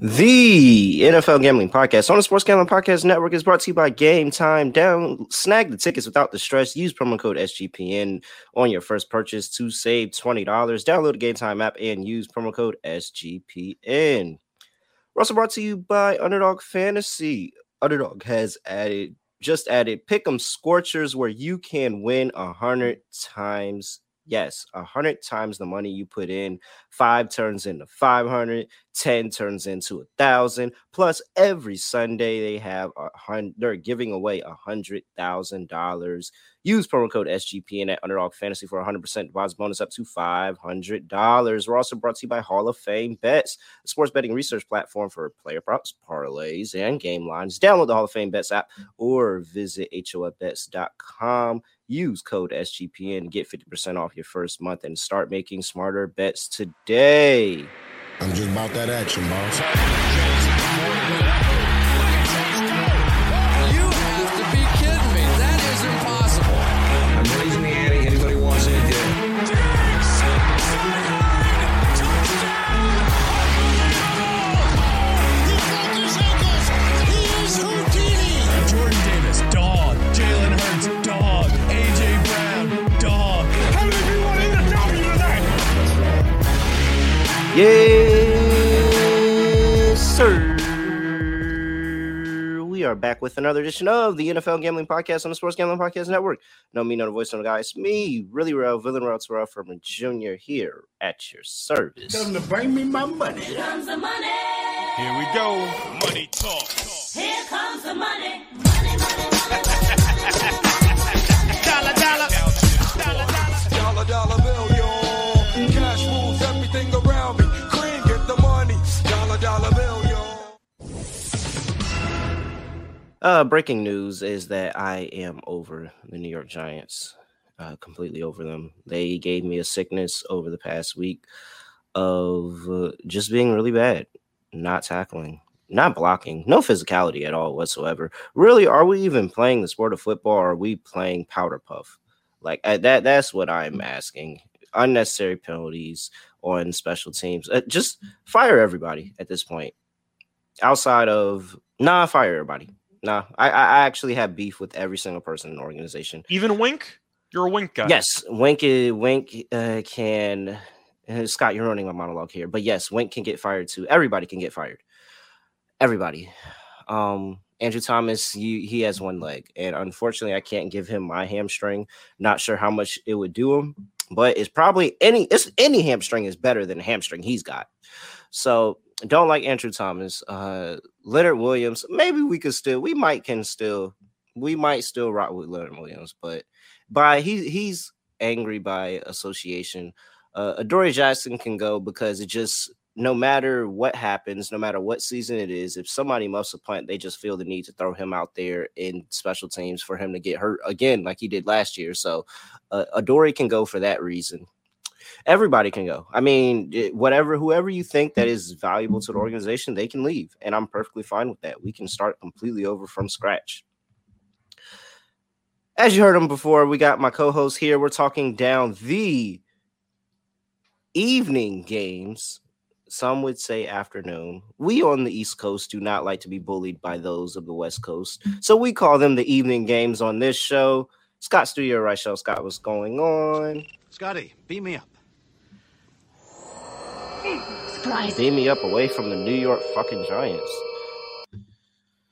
The NFL Gambling Podcast on the Sports Gambling Podcast Network is brought to you by Game Time. Down, snag the tickets without the stress. Use promo code SGPN on your first purchase to save twenty dollars. Download the Game Time app and use promo code SGPN. We're also brought to you by Underdog Fantasy. Underdog has added just added Pick'em Scorchers where you can win a hundred times Yes, a hundred times the money you put in. Five turns into 500, 10 turns into a thousand. Plus, every Sunday they have a hundred, they're giving away a hundred thousand dollars. Use promo code SGP SGPN at Underdog Fantasy for a hundred percent deposit bonus up to five hundred dollars. We're also brought to you by Hall of Fame Bets, a sports betting research platform for player props, parlays, and game lines. Download the Hall of Fame Bets app or visit HOFBets.com. Use code SGPN, get 50% off your first month, and start making smarter bets today. I'm just about that action, boss. Yes, sir. We are back with another edition of the NFL Gambling Podcast on the Sports Gambling Podcast Network. No, me, no the voice, no the guy. It's me, really real, villain Rel Terrell Furman Junior here at your service. Tell them to bring me my money. comes the money. Here we go. Money talk. Here comes the money. Money, Uh, breaking news is that I am over the New York Giants, uh, completely over them. They gave me a sickness over the past week of uh, just being really bad, not tackling, not blocking, no physicality at all whatsoever. Really, are we even playing the sport of football? Or are we playing powder puff? Like uh, that. That's what I'm asking. Unnecessary penalties on special teams. Uh, just fire everybody at this point. Outside of nah, fire everybody. Nah, I, I actually have beef with every single person in the organization. Even Wink? You're a Wink guy. Yes, Wink, is, Wink uh, can. uh, Scott, you're running my monologue here, but yes, Wink can get fired too. Everybody can get fired. Everybody. Um, Andrew Thomas, you, he has one leg, and unfortunately, I can't give him my hamstring. Not sure how much it would do him, but it's probably any. It's any hamstring is better than the hamstring he's got. So don't like Andrew Thomas. Uh, Leonard Williams, maybe we could still, we might can still, we might still rock with Leonard Williams, but by he he's angry by association. Uh, Adoree Jackson can go because it just no matter what happens, no matter what season it is, if somebody must a punt, they just feel the need to throw him out there in special teams for him to get hurt again, like he did last year. So uh, Adoree can go for that reason. Everybody can go. I mean, eh, whatever, whoever you think that is valuable to the organization, they can leave, and I'm perfectly fine with that. We can start completely over from scratch. As you heard him before, we got my co-host here. We're talking down the evening games. Some would say afternoon. We on the East Coast do not like to be bullied by those of the West Coast, so we call them the evening games on this show. Scott Studio Right Show. Scott, what's going on? Scotty, beat me up. Surprise. Beam me up away from the New York fucking Giants.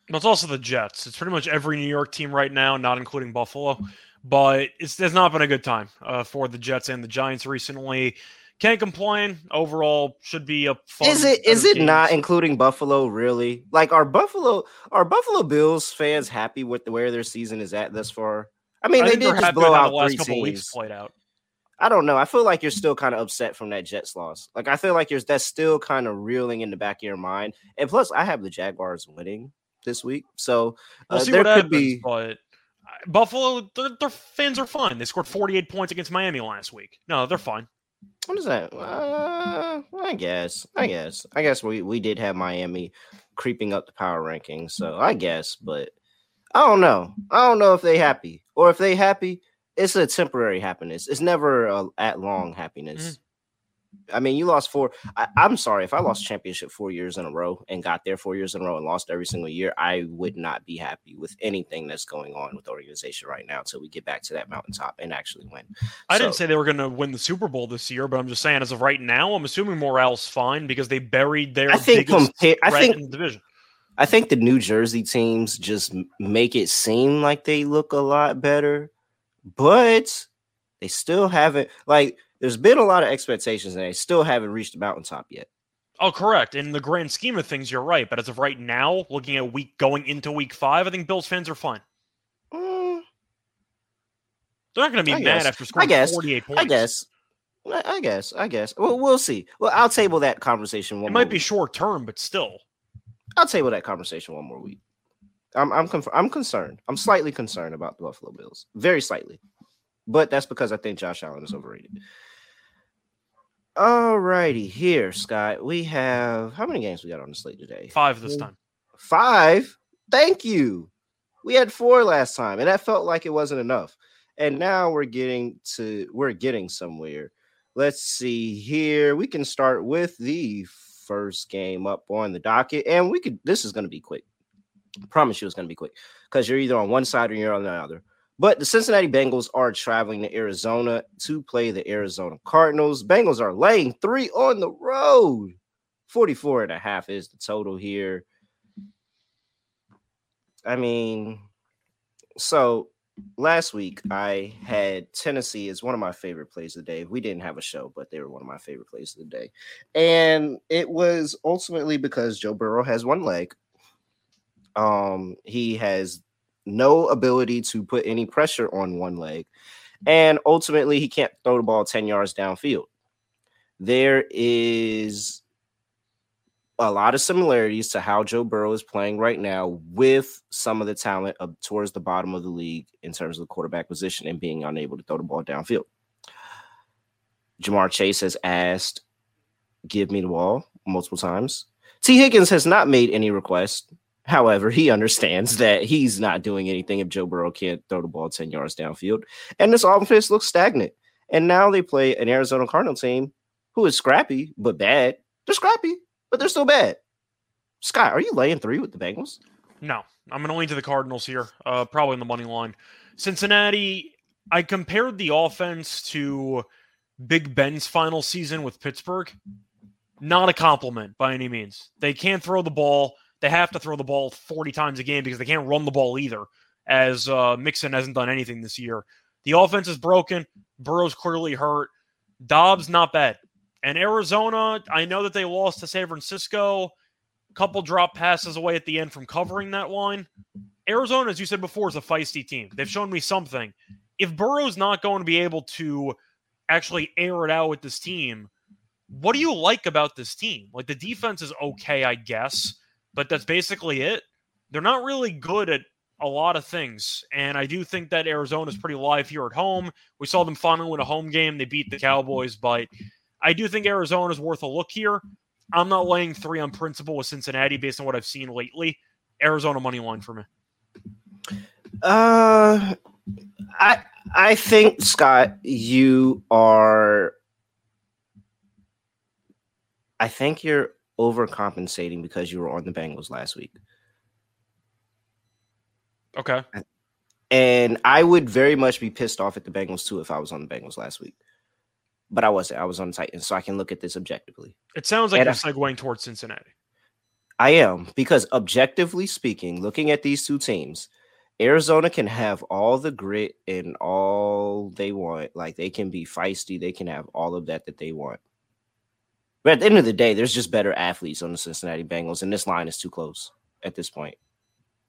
But it's also the Jets. It's pretty much every New York team right now, not including Buffalo. But it's, it's not been a good time uh, for the Jets and the Giants recently. Can't complain. Overall, should be a fun. Is it set is of it not including Buffalo really? Like are Buffalo are Buffalo Bills fans happy with the where their season is at thus far? I mean, I they did just blow out the last three couple teams. weeks played out. I don't know. I feel like you're still kind of upset from that Jets loss. Like I feel like you're that's still kind of reeling in the back of your mind. And plus, I have the Jaguars winning this week, so We'll uh, see there what could happens. be. But Buffalo, their, their fans are fine. They scored 48 points against Miami last week. No, they're fine. What is that? Uh, I guess. I guess. I guess we we did have Miami creeping up the power rankings, so I guess. But I don't know. I don't know if they happy or if they happy. It's a temporary happiness. It's never a at long mm-hmm. happiness. Mm-hmm. I mean, you lost four. I, I'm sorry if I lost championship four years in a row and got there four years in a row and lost every single year. I would mm-hmm. not be happy with anything that's going on with the organization right now until we get back to that mountaintop and actually win. I didn't say they were going to win the Super Bowl this year, but I'm just saying, as of right now, I'm assuming morale's fine because they buried their I think biggest compare- I think- in the division. I think the New Jersey teams just make it seem like they look a lot better, but they still haven't. Like, there's been a lot of expectations, and they still haven't reached the mountaintop yet. Oh, correct. In the grand scheme of things, you're right. But as of right now, looking at week going into week five, I think Bills fans are fine. Mm, They're not going to be I mad guess. after I scoring guess. 48 points. I guess. I I guess. I guess. Well, we'll see. Well, I'll table that conversation one it might be short term, but still. I'll table that conversation one more week. I'm I'm conf- I'm concerned. I'm slightly concerned about the Buffalo Bills. Very slightly. But that's because I think Josh Allen is overrated. All righty, here, Scott. We have how many games we got on the slate today? Five this time. Five. Thank you. We had four last time, and that felt like it wasn't enough. And now we're getting to we're getting somewhere. Let's see here. We can start with the first game up on the docket, and we could. This is going to be quick. I promise you, it's going to be quick because you're either on one side or you're on the other. But the Cincinnati Bengals are traveling to Arizona to play the Arizona Cardinals. Bengals are laying three on the road. 44 and a half is the total here. I mean, so last week I had Tennessee as one of my favorite plays of the day. We didn't have a show, but they were one of my favorite plays of the day. And it was ultimately because Joe Burrow has one leg. Um, he has no ability to put any pressure on one leg. And ultimately, he can't throw the ball 10 yards downfield. There is a lot of similarities to how Joe Burrow is playing right now with some of the talent up towards the bottom of the league in terms of the quarterback position and being unable to throw the ball downfield. Ja'Marr Chase has asked, give me the ball multiple times. Tee Higgins has not made any request. However, he understands that he's not doing anything if Joe Burrow can't throw the ball 10 yards downfield. And this offense looks stagnant. And now they play an Arizona Cardinal team who is scrappy but bad. They're scrappy, but they're still bad. Scott, are you laying three with the Bengals? No, I'm going to lean to the Cardinals here, uh, probably in the money line. Cincinnati, I compared the offense to Big Ben's final season with Pittsburgh. Not a compliment by any means. They can't throw the ball. They have to throw the ball 40 times a game because they can't run the ball either, as uh, Mixon hasn't done anything this year. The offense is broken. Burrow's clearly hurt. Dobbs, not bad. And Arizona, I know that they lost to San Francisco couple drop passes away at the end from covering that line. Arizona, as you said before, is a feisty team. They've shown me something. If Burrow's not going to be able to actually air it out with this team, what do you like about this team? Like the defense is okay, I guess, but that's basically it. They're not really good at a lot of things. And I do think that Arizona's pretty live here at home. We saw them finally win a home game. They beat the Cowboys, but I do think Arizona's worth a look here. I'm not laying three on principle with Cincinnati based on what I've seen lately. Arizona money line for me. Uh I I think Scott, you are I think you're overcompensating because you were on the Bengals last week. Okay. And I would very much be pissed off at the Bengals too if I was on the Bengals last week. But I wasn't. I was on the Titans, so I can look at this objectively. It sounds like And you're I- segueing towards Cincinnati. I am because objectively speaking, looking at these two teams, Arizona can have all the grit and all they want. Like they can be feisty, they can have all of that that they want. But at the end of the day, there's just better athletes on the Cincinnati Bengals, and this line is too close at this point.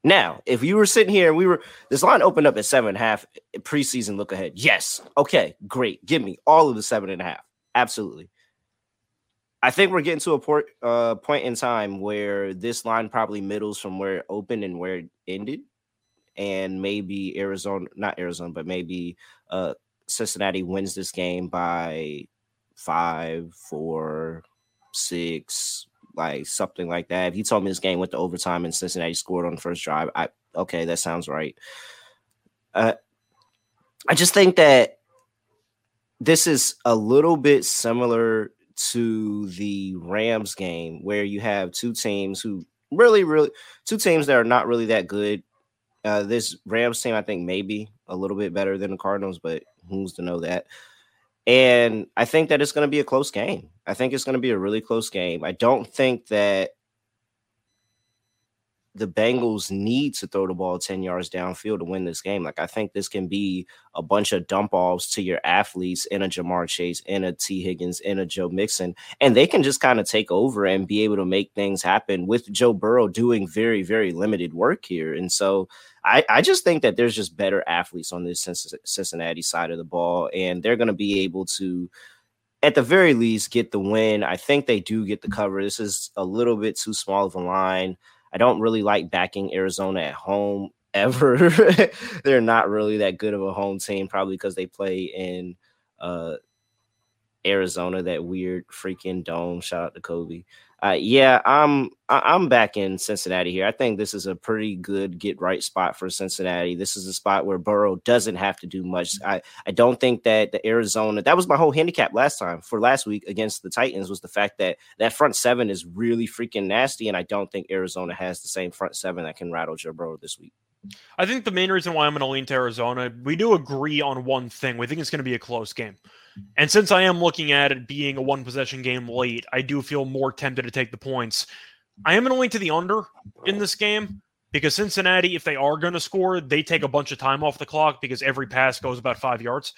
Now, if you were sitting here and we were this line opened up at seven and a half preseason look ahead, yes, okay, great, give me all of the seven and a half, absolutely. I think we're getting to a port, uh, point in time where this line probably middles from where it opened and where it ended, and maybe Arizona, not Arizona, but maybe uh, Cincinnati wins this game by five, four, six, like something like that. If you told me this game went to overtime and Cincinnati scored on the first drive, I okay, that sounds right. Uh, I just think that this is a little bit similar to the Rams game where you have two teams who really, really two teams that are not really that good. Uh, this Rams team, I think, maybe a little bit better than the Cardinals, but who's to know that? And I think that it's going to be a close game. I think it's going to be a really close game. I don't think that the Bengals need to throw the ball 10 yards downfield to win this game. Like, I think this can be a bunch of dump offs to your athletes in a Ja'Marr Chase, in a Tee Higgins, in a Joe Mixon, and they can just kind of take over and be able to make things happen with Joe Burrow doing very, very limited work here. And so I, I just think that there's just better athletes on this Cincinnati side of the ball, and they're going to be able to at the very least get the win. I think they do get the cover. This is a little bit too small of a line. I don't really like backing Arizona at home ever. They're not really that good of a home team, probably because they play in uh, Arizona, that weird freaking dome. Shout out to Kobe. Uh, yeah, I'm I'm back in Cincinnati here. I think this is a pretty good get right spot for Cincinnati. This is a spot where Burrow doesn't have to do much. I I don't think that the Arizona that was my whole handicap last time for last week against the Titans was the fact that that front seven is really freaking nasty, and I don't think Arizona has the same front seven that can rattle Joe Burrow this week. I think the main reason why I'm going to lean to Arizona, we do agree on one thing. We think it's going to be a close game. And since I am looking at it being a one possession game late, I do feel more tempted to take the points. I am going to to the under in this game because Cincinnati, if they are going to score, they take a bunch of time off the clock because every pass goes about five yards.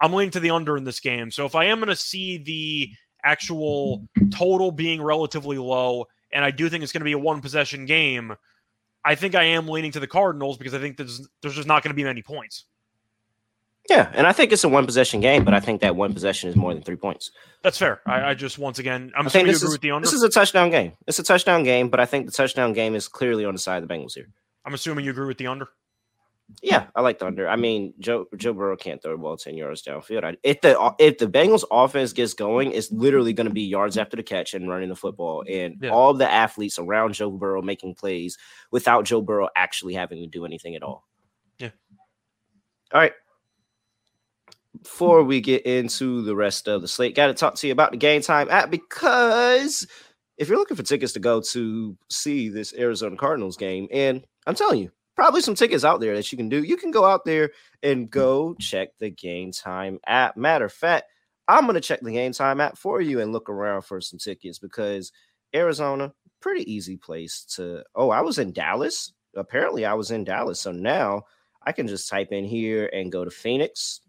I'm leaning to the under in this game. So if I am going to see the actual total being relatively low, and I do think it's going to be a one possession game, I think I am leaning to the Cardinals because I think there's there's just not going to be many points. Yeah, and I think it's a one possession game, but I think that one possession is more than three points. That's fair. I, I just once again, I'm assuming you agree is, with the under. this is a touchdown game. It's a touchdown game, but I think the touchdown game is clearly on the side of the Bengals here. I'm assuming you agree with the under. Yeah, I like the under. I mean, Joe Joe Burrow can't throw the ball ten yards downfield. I, if the if the Bengals offense gets going, it's literally going to be yards after the catch and running the football, and Yeah. all the athletes around Joe Burrow making plays without Joe Burrow actually having to do anything at all. Yeah. All right. Before we get into the rest of the slate, got to talk to you about the Game Time app because if you're looking for tickets to go to see this Arizona Cardinals game, and I'm telling you, probably some tickets out there that you can do. You can go out there and go check the Game Time app. Matter of fact, I'm going to check the Game Time app for you and look around for some tickets because Arizona, pretty easy place to. Oh, I was in Dallas. Apparently, I was in Dallas. So now I can just type in here and go to Phoenix.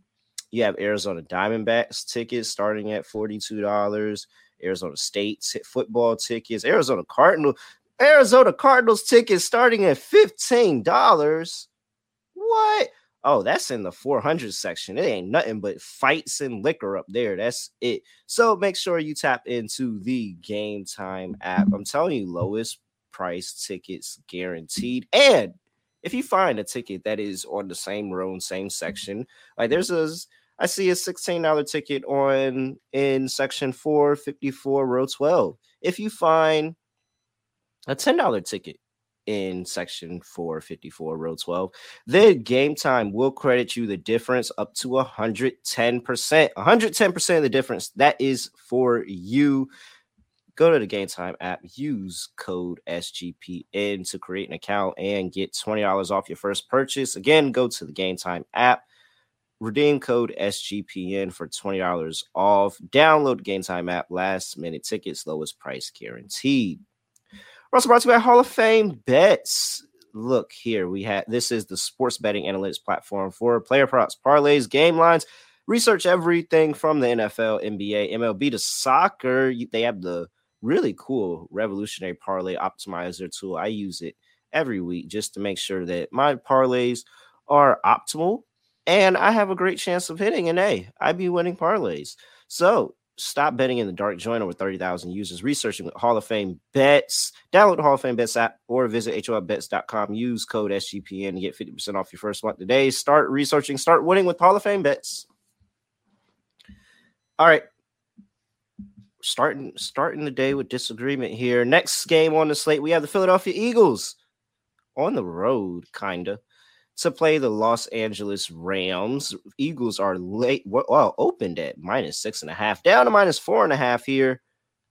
You have Arizona Diamondbacks tickets starting at $42. Arizona State t- football tickets, Arizona Cardinal, Arizona Cardinals tickets starting at $15. What? Oh, that's in the 400 section. It ain't nothing but fights and liquor up there. That's it. So make sure you tap into the Game Time app. I'm telling you, lowest price tickets guaranteed. And if you find a ticket that is on the same row same section, like there's a I see a $16 ticket on in section 454, row 12. If you find a $10 ticket in section 454, row 12, then game time will credit you the difference up to 110%. 110% of the difference that is for you. Go to the Game Time app, use code SGPN to create an account and get $20 off your first purchase. Again, go to the Game Time app redeem code SGPN for $20 off. Download Game Time app. Last minute tickets, lowest price guaranteed. We're also brought to you by Hall of Fame Bets. Look here, we have this is the sports betting analytics platform for player props, parlays, game lines. Research everything from the NFL, NBA, MLB to soccer. They have the really cool revolutionary parlay optimizer tool. I use it every week just to make sure that my parlays are optimal and I have a great chance of hitting an A. I'd be winning parlays. So stop betting in the dark. Join over 30,000 users researching Hall of Fame bets. Download the Hall of Fame bets app or visit HOFbets.com. Use code SGPN to get 50% off your first month today. Start researching, start winning with Hall of Fame bets. All right. Starting starting the day with disagreement here. Next game on the slate, we have the Philadelphia Eagles on the road, kinda to play the Los Angeles Rams. Eagles are late, well, opened at minus six and a half, down to minus four and a half here.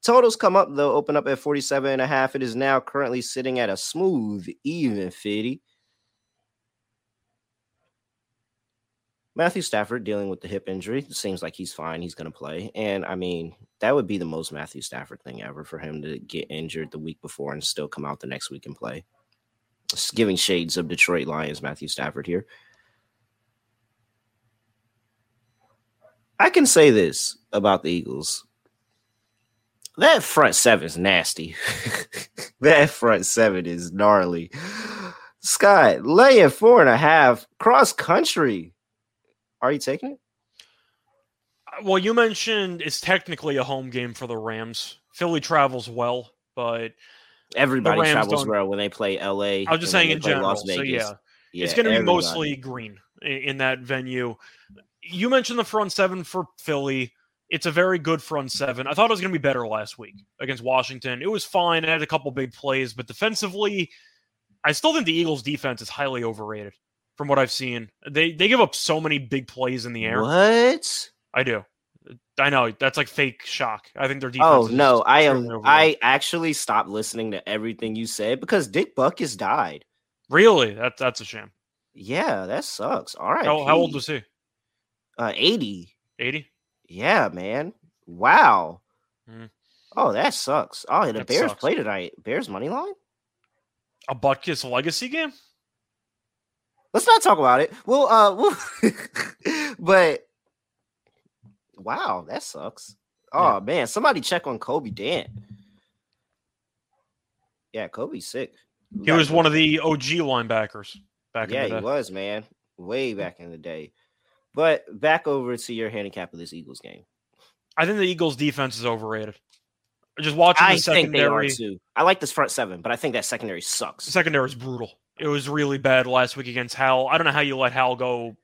Totals come up though, open up at 47 and a half. It is now currently sitting at a smooth, even 50. Matthew Stafford dealing with the hip injury. It seems like he's fine. He's going to play. And I mean, that would be the most Matthew Stafford thing ever for him to get injured the week before and still come out the next week and play. Giving shades of Detroit Lions, Matthew Stafford here. I can say this about the Eagles. That front seven is nasty. that front seven is gnarly. Scott, laying four and a half cross country. Are you taking it? Well, you mentioned it's technically a home game for the Rams. Philly travels well, but Everybody travels don't- well when they play LA. I was just saying in general. Las So yeah, Yeah, it's going to be mostly green i- in that venue. You mentioned the front seven for Philly. It's a very good front seven. I thought it was going to be better last week against Washington. It was fine. It had a couple big plays, but defensively, I still think the Eagles' defense is highly overrated from what I've seen. They they give up so many big plays in the air. What? I do. I know that's like fake shock. I think their defense. Oh no, I am. extremely. I actually stopped listening to everything you said because Dick Butkus has died. really that that's a shame. Yeah, that sucks. All right. How, how old was he? Uh, eighty. Eighty. Yeah, man. Wow. Mm. Oh, that sucks. Oh, and the That Bears sucks. play tonight. Bears money line. A Butkus legacy game. Let's not talk about it. Well, uh, we'll but wow, that sucks. Oh man, somebody check on Kobe Dant. Yeah, Kobe's sick. He was one of the OG linebackers back Yeah, in the he was, man. Way back in the day. But back over to your handicap of this Eagles game. I think the Eagles' defense is overrated. Just watching I the think they are secondary. too. I like this front seven, but I think that secondary sucks. The secondary is brutal. It was really bad last week against Howell. I don't know how you let Howell go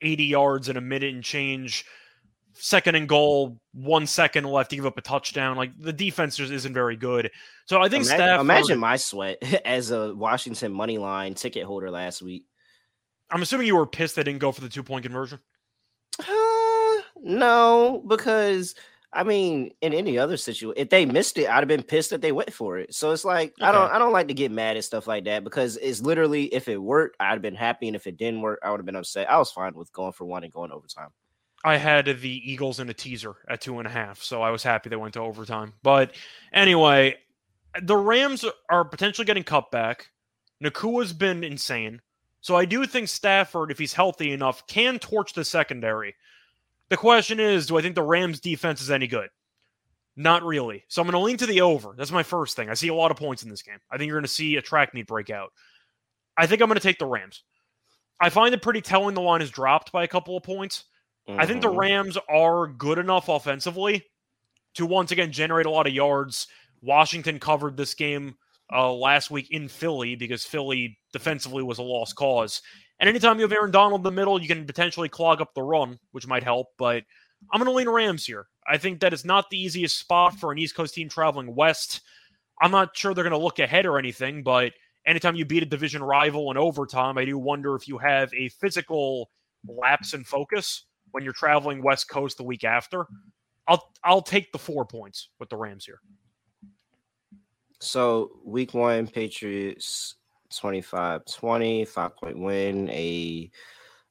80 yards in a minute and change. Second and goal, one second left, to give up a touchdown. Like the defense just isn't very good. So I think Ima- Stafford. imagine my sweat as a Washington money line ticket holder last week. I'm assuming you were pissed they didn't go for the two point conversion. Uh, no, because I mean, in any other situation, if they missed it, I'd have been pissed that they went for it. So it's like I don't, I don't like to get mad at stuff like that because it's literally if it worked, I'd have been happy, and if it didn't work, I would have been upset. I was fine with going for one and going overtime. I had the Eagles in a teaser at two and a half, so I was happy they went to overtime. But anyway, the Rams are potentially getting cut back. Nacua's been insane. So I do think Stafford, if he's healthy enough, can torch the secondary. The question is, do I think the Rams defense is any good? Not really. So I'm going to lean to the over. That's my first thing. I see a lot of points in this game. I think you're going to see a track meet breakout. I think I'm going to take the Rams. I find it pretty telling the line is dropped by a couple of points. I think the Mhm. Rams are good enough offensively to once again generate a lot of yards. Washington covered this game uh, last week in Philly because Philly defensively was a lost cause. And anytime you have Aaron Donald in the middle, you can potentially clog up the run, which might help. But I'm going to lean Rams here. I think that it's not the easiest spot for an East Coast team traveling west. I'm not sure they're going to look ahead or anything, but anytime you beat a division rival in overtime, I do wonder if you have a physical lapse in focus when you're traveling West Coast the week after. Mm-hmm. I'll I'll take the four points with the Rams here. So week one, Patriots 25 20, five point win, a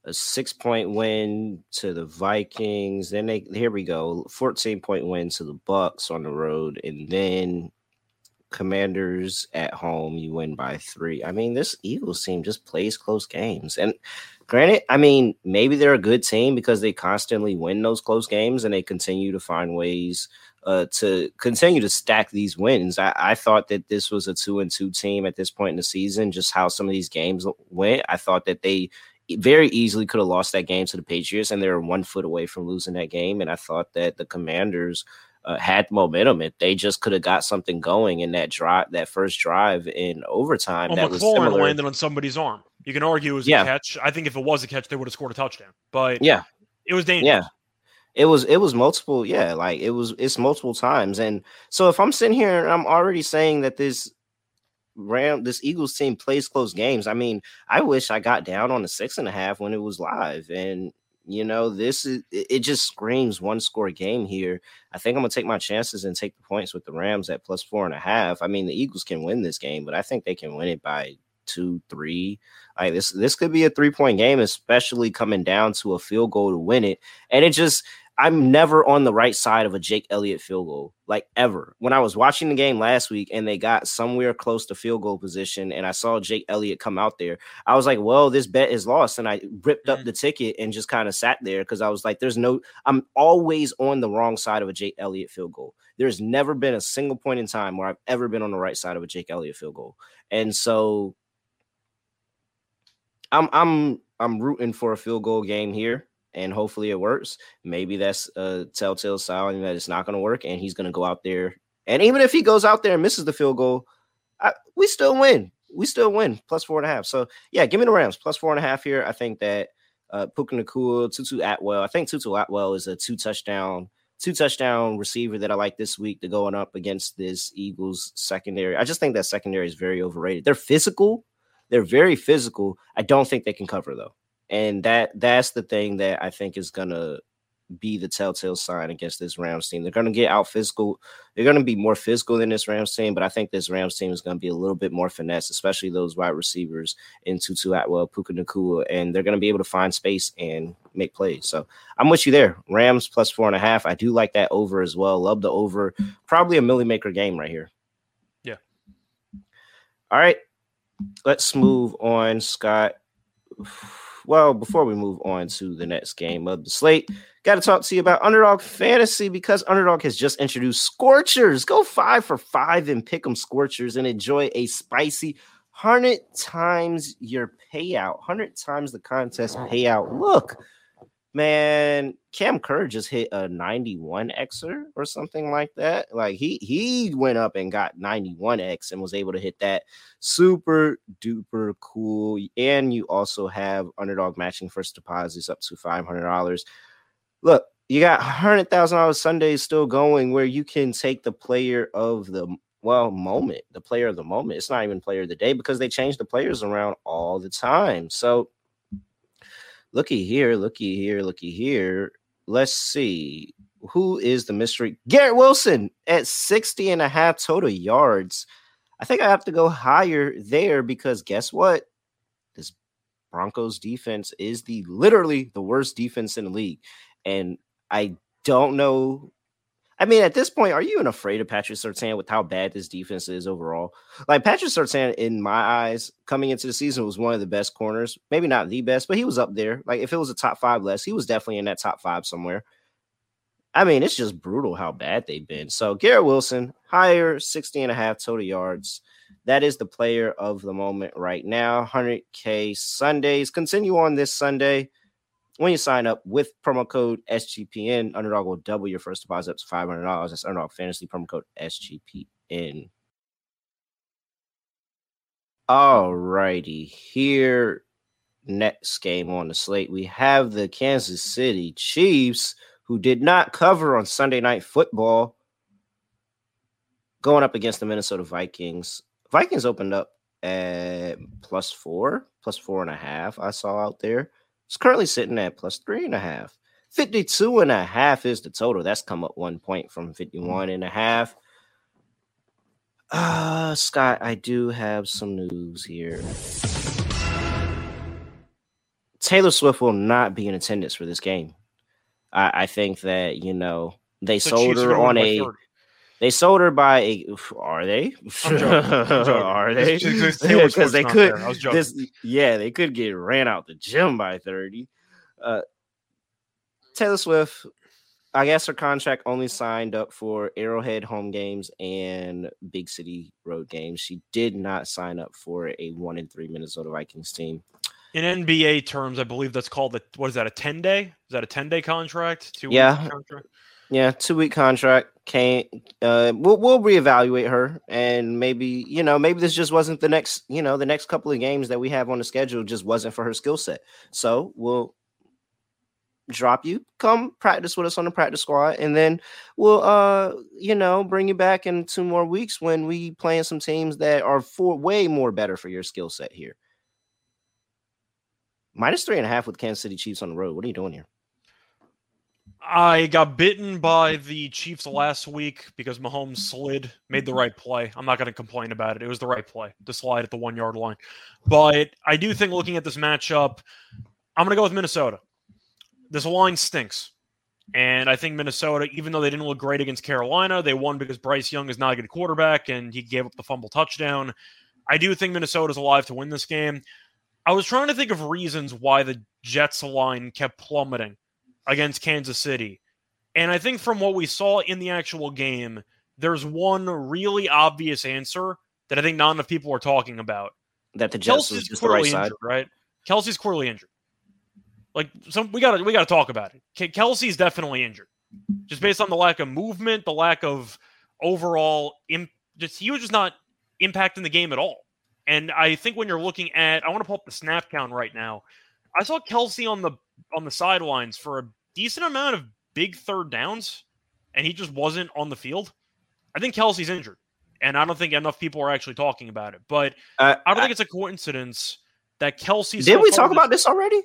a six point win to the Vikings. Then they here we go, 14 point win to the Bucks on the road, and then Commanders at home, you win by three. I mean, this Eagles team just plays close games. And granted, I mean, maybe they're a good team because they constantly win those close games and they continue to find ways uh, to continue to stack these wins. I, I thought that this was a two and two team at this point in the season, just how some of these games went. I thought that they very easily could have lost that game to the Patriots, and they were one foot away from losing that game. And I thought that the Commanders uh, had momentum. If they just could have got something going in that drive, that first drive in overtime, Well, that was McLaurin similar. landed on somebody's arm. You can argue it was Yeah. a catch. I think if it was a catch, they would have scored a touchdown. But Yeah, it was dangerous. yeah. It was it was multiple, yeah, like it was it's multiple times. And so if I'm sitting here and I'm already saying that this Ram this Eagles team plays close games. I mean, I wish I got down on the six and a half when it was live, and you know, this is it it just screams one score game here. I think I'm gonna take my chances and take the points with the Rams at plus four and a half. I mean, the Eagles can win this game, but I think they can win it by two, three. Like this, this could be a three point game, especially coming down to a field goal to win it. And it just, I'm never on the right side of a Jake Elliott field goal, like ever. When I was watching the game last week and they got somewhere close to field goal position, and I saw Jake Elliott come out there, I was like, well, this bet is lost. And I ripped up Mhm. the ticket and just kind of sat there because I was like, there's no, I'm always on the wrong side of a Jake Elliott field goal. There's never been a single point in time where I've ever been on the right side of a Jake Elliott field goal. And so I'm I'm I'm rooting for a field goal game here, and hopefully it works. Maybe that's a telltale sign that it's not going to work, and he's going to go out there. And even if he goes out there and misses the field goal, I, we still win. We still win plus four and a half. So yeah, give me the Rams plus four and a half here. I think that uh, Puka Nacua, Tutu Atwell. I think Tutu Atwell is a two touchdown, two touchdown receiver that I like this week to going up against this Eagles secondary. I just think that secondary is very overrated. They're physical, they're very physical. I don't think they can cover though, and that that's the thing that I think is gonna be the telltale sign against this Rams team. They're gonna get out physical. They're gonna be more physical than this Rams team, but I think this Rams team is gonna be a little bit more finesse, especially those wide receivers in Tutu Atwell, Puka Nacua, and they're gonna be able to find space and make plays. So I'm with you there. Rams plus four and a half. I do like that over as well. Love the over. Probably a milli maker game right here. Yeah. All right. Let's move on, Scott. Well, before we move on to the next game of the slate, got to talk to you about Underdog Fantasy because Underdog has just introduced Scorchers. Go five for five and pick them Scorchers and enjoy a spicy hundred times your payout, hundred times the contest payout. Look, man, Cam Kerr just hit a 91 Xer or something like that. Like he he went up and got 91x and was able to hit that. Super duper cool. And you also have underdog matching first deposits up to $500. Look, you got $100,000 Sundays still going where you can take the player of the well moment, the player of the moment. It's not even player of the day because they change the players around all the time. So looky here, looky here, looky here. Let's see. Who is the mystery? Garrett Wilson at 60 and a half total yards. I think I have to go higher there because guess what? This Broncos defense is the literally the worst defense in the league. And I don't know. I mean, at this point, are you even afraid of Patrick Surtain with how bad this defense is overall? Like Patrick Surtain, in my eyes, coming into the season was one of the best corners. Maybe not the best, but he was up there. Like if it was a top five less, he was definitely in that top five somewhere. I mean, it's just brutal how bad they've been. So Garrett Wilson, higher 60 and a half total yards. That is the player of the moment right now. 100K Sundays. Continue on this Sunday. When you sign up with promo code SGPN, Underdog will double your first deposit up to $500. That's Underdog Fantasy promo code SGPN. All righty. Here, next game on the slate, we have the Kansas City Chiefs, who did not cover on Sunday Night Football, going up against the Minnesota Vikings. Vikings opened up at plus four, plus four and a half. I saw out there. It's currently sitting at plus three and a half. 52 and a half is the total. That's come up one point from 51 and a half. Uh, Scott, I do have some news here. Taylor Swift will not be in attendance for this game. I, I think that, you know, they The sold her on a 30. They sold her by a are they? I'm joking. I'm joking. are they? It's just 'cause Taylor Because they could there. I was joking. this yeah, they could get ran out the gym by 30. Uh Taylor Swift, I guess her contract only signed up for Arrowhead home games and big city road games. She did not sign up for a one in three Minnesota Vikings team. In NBA terms, I believe that's called the what is that a ten day? Is that a ten day contract? Two Yeah. contract? Yeah, two week contract. Can't uh we'll we'll reevaluate her and maybe you know maybe this just wasn't the next you know the next couple of games that we have on the schedule just wasn't for her skill set. So we'll drop you. Come practice with us on the practice squad, and then we'll, uh, you know, bring you back in two more weeks when we playing some teams that are for way more better for your skill set here. Minus three and a half with Kansas City Chiefs on the road. What are you doing here? I got bitten by the Chiefs last week because Mahomes slid, made the right play. I'm not going to complain about it. It was the right play to slide at the one yard line. But I do think looking at this matchup, I'm going to go with Minnesota. This line stinks. And I think Minnesota, even though they didn't look great against Carolina, they won because Bryce Young is not a good quarterback and he gave up the fumble touchdown. I do think Minnesota's alive to win this game. I was trying to think of reasons why the Jets line kept plummeting against Kansas City. And I think from what we saw in the actual game, there's one really obvious answer that I think not enough people are talking about. That the Jets Kelce's just the right clearly side. injured, right? Kelce's clearly injured. Like some, we got to we got to talk about it. Ke- Kelce's definitely injured, just based on the lack of movement, the lack of overall. Im- just he was just not impacting the game at all. And I think when you're looking at, I want to pull up the snap count right now. I saw Kelce on the on the sidelines for a decent amount of big third downs, and he just wasn't on the field. I think Kelce's injured, and I don't think enough people are actually talking about it. But Uh, I don't think it's a coincidence that Kelce. did we talk about this already?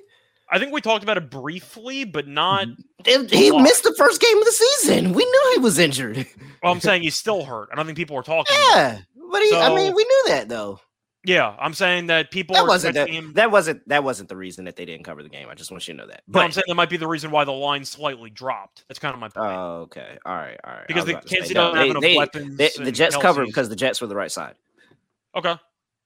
I think we talked about it briefly, but not. It- he missed the first game of the season. We knew he was injured. Well, I'm saying he's still hurt. I don't think people are talking. about it. yeah, but he, I mean, we knew that though. Yeah, I'm saying that people That wasn't that, him. that wasn't that wasn't the reason that they didn't cover the game. I just want you to know that. no, I'm saying that might be the reason why the line slightly dropped. That's kind of my point. oh, okay, all right, all right. Because the about to say, Kansas City doesn't have enough they- weapons they- the Jets covered because the Jets were the right side. Okay.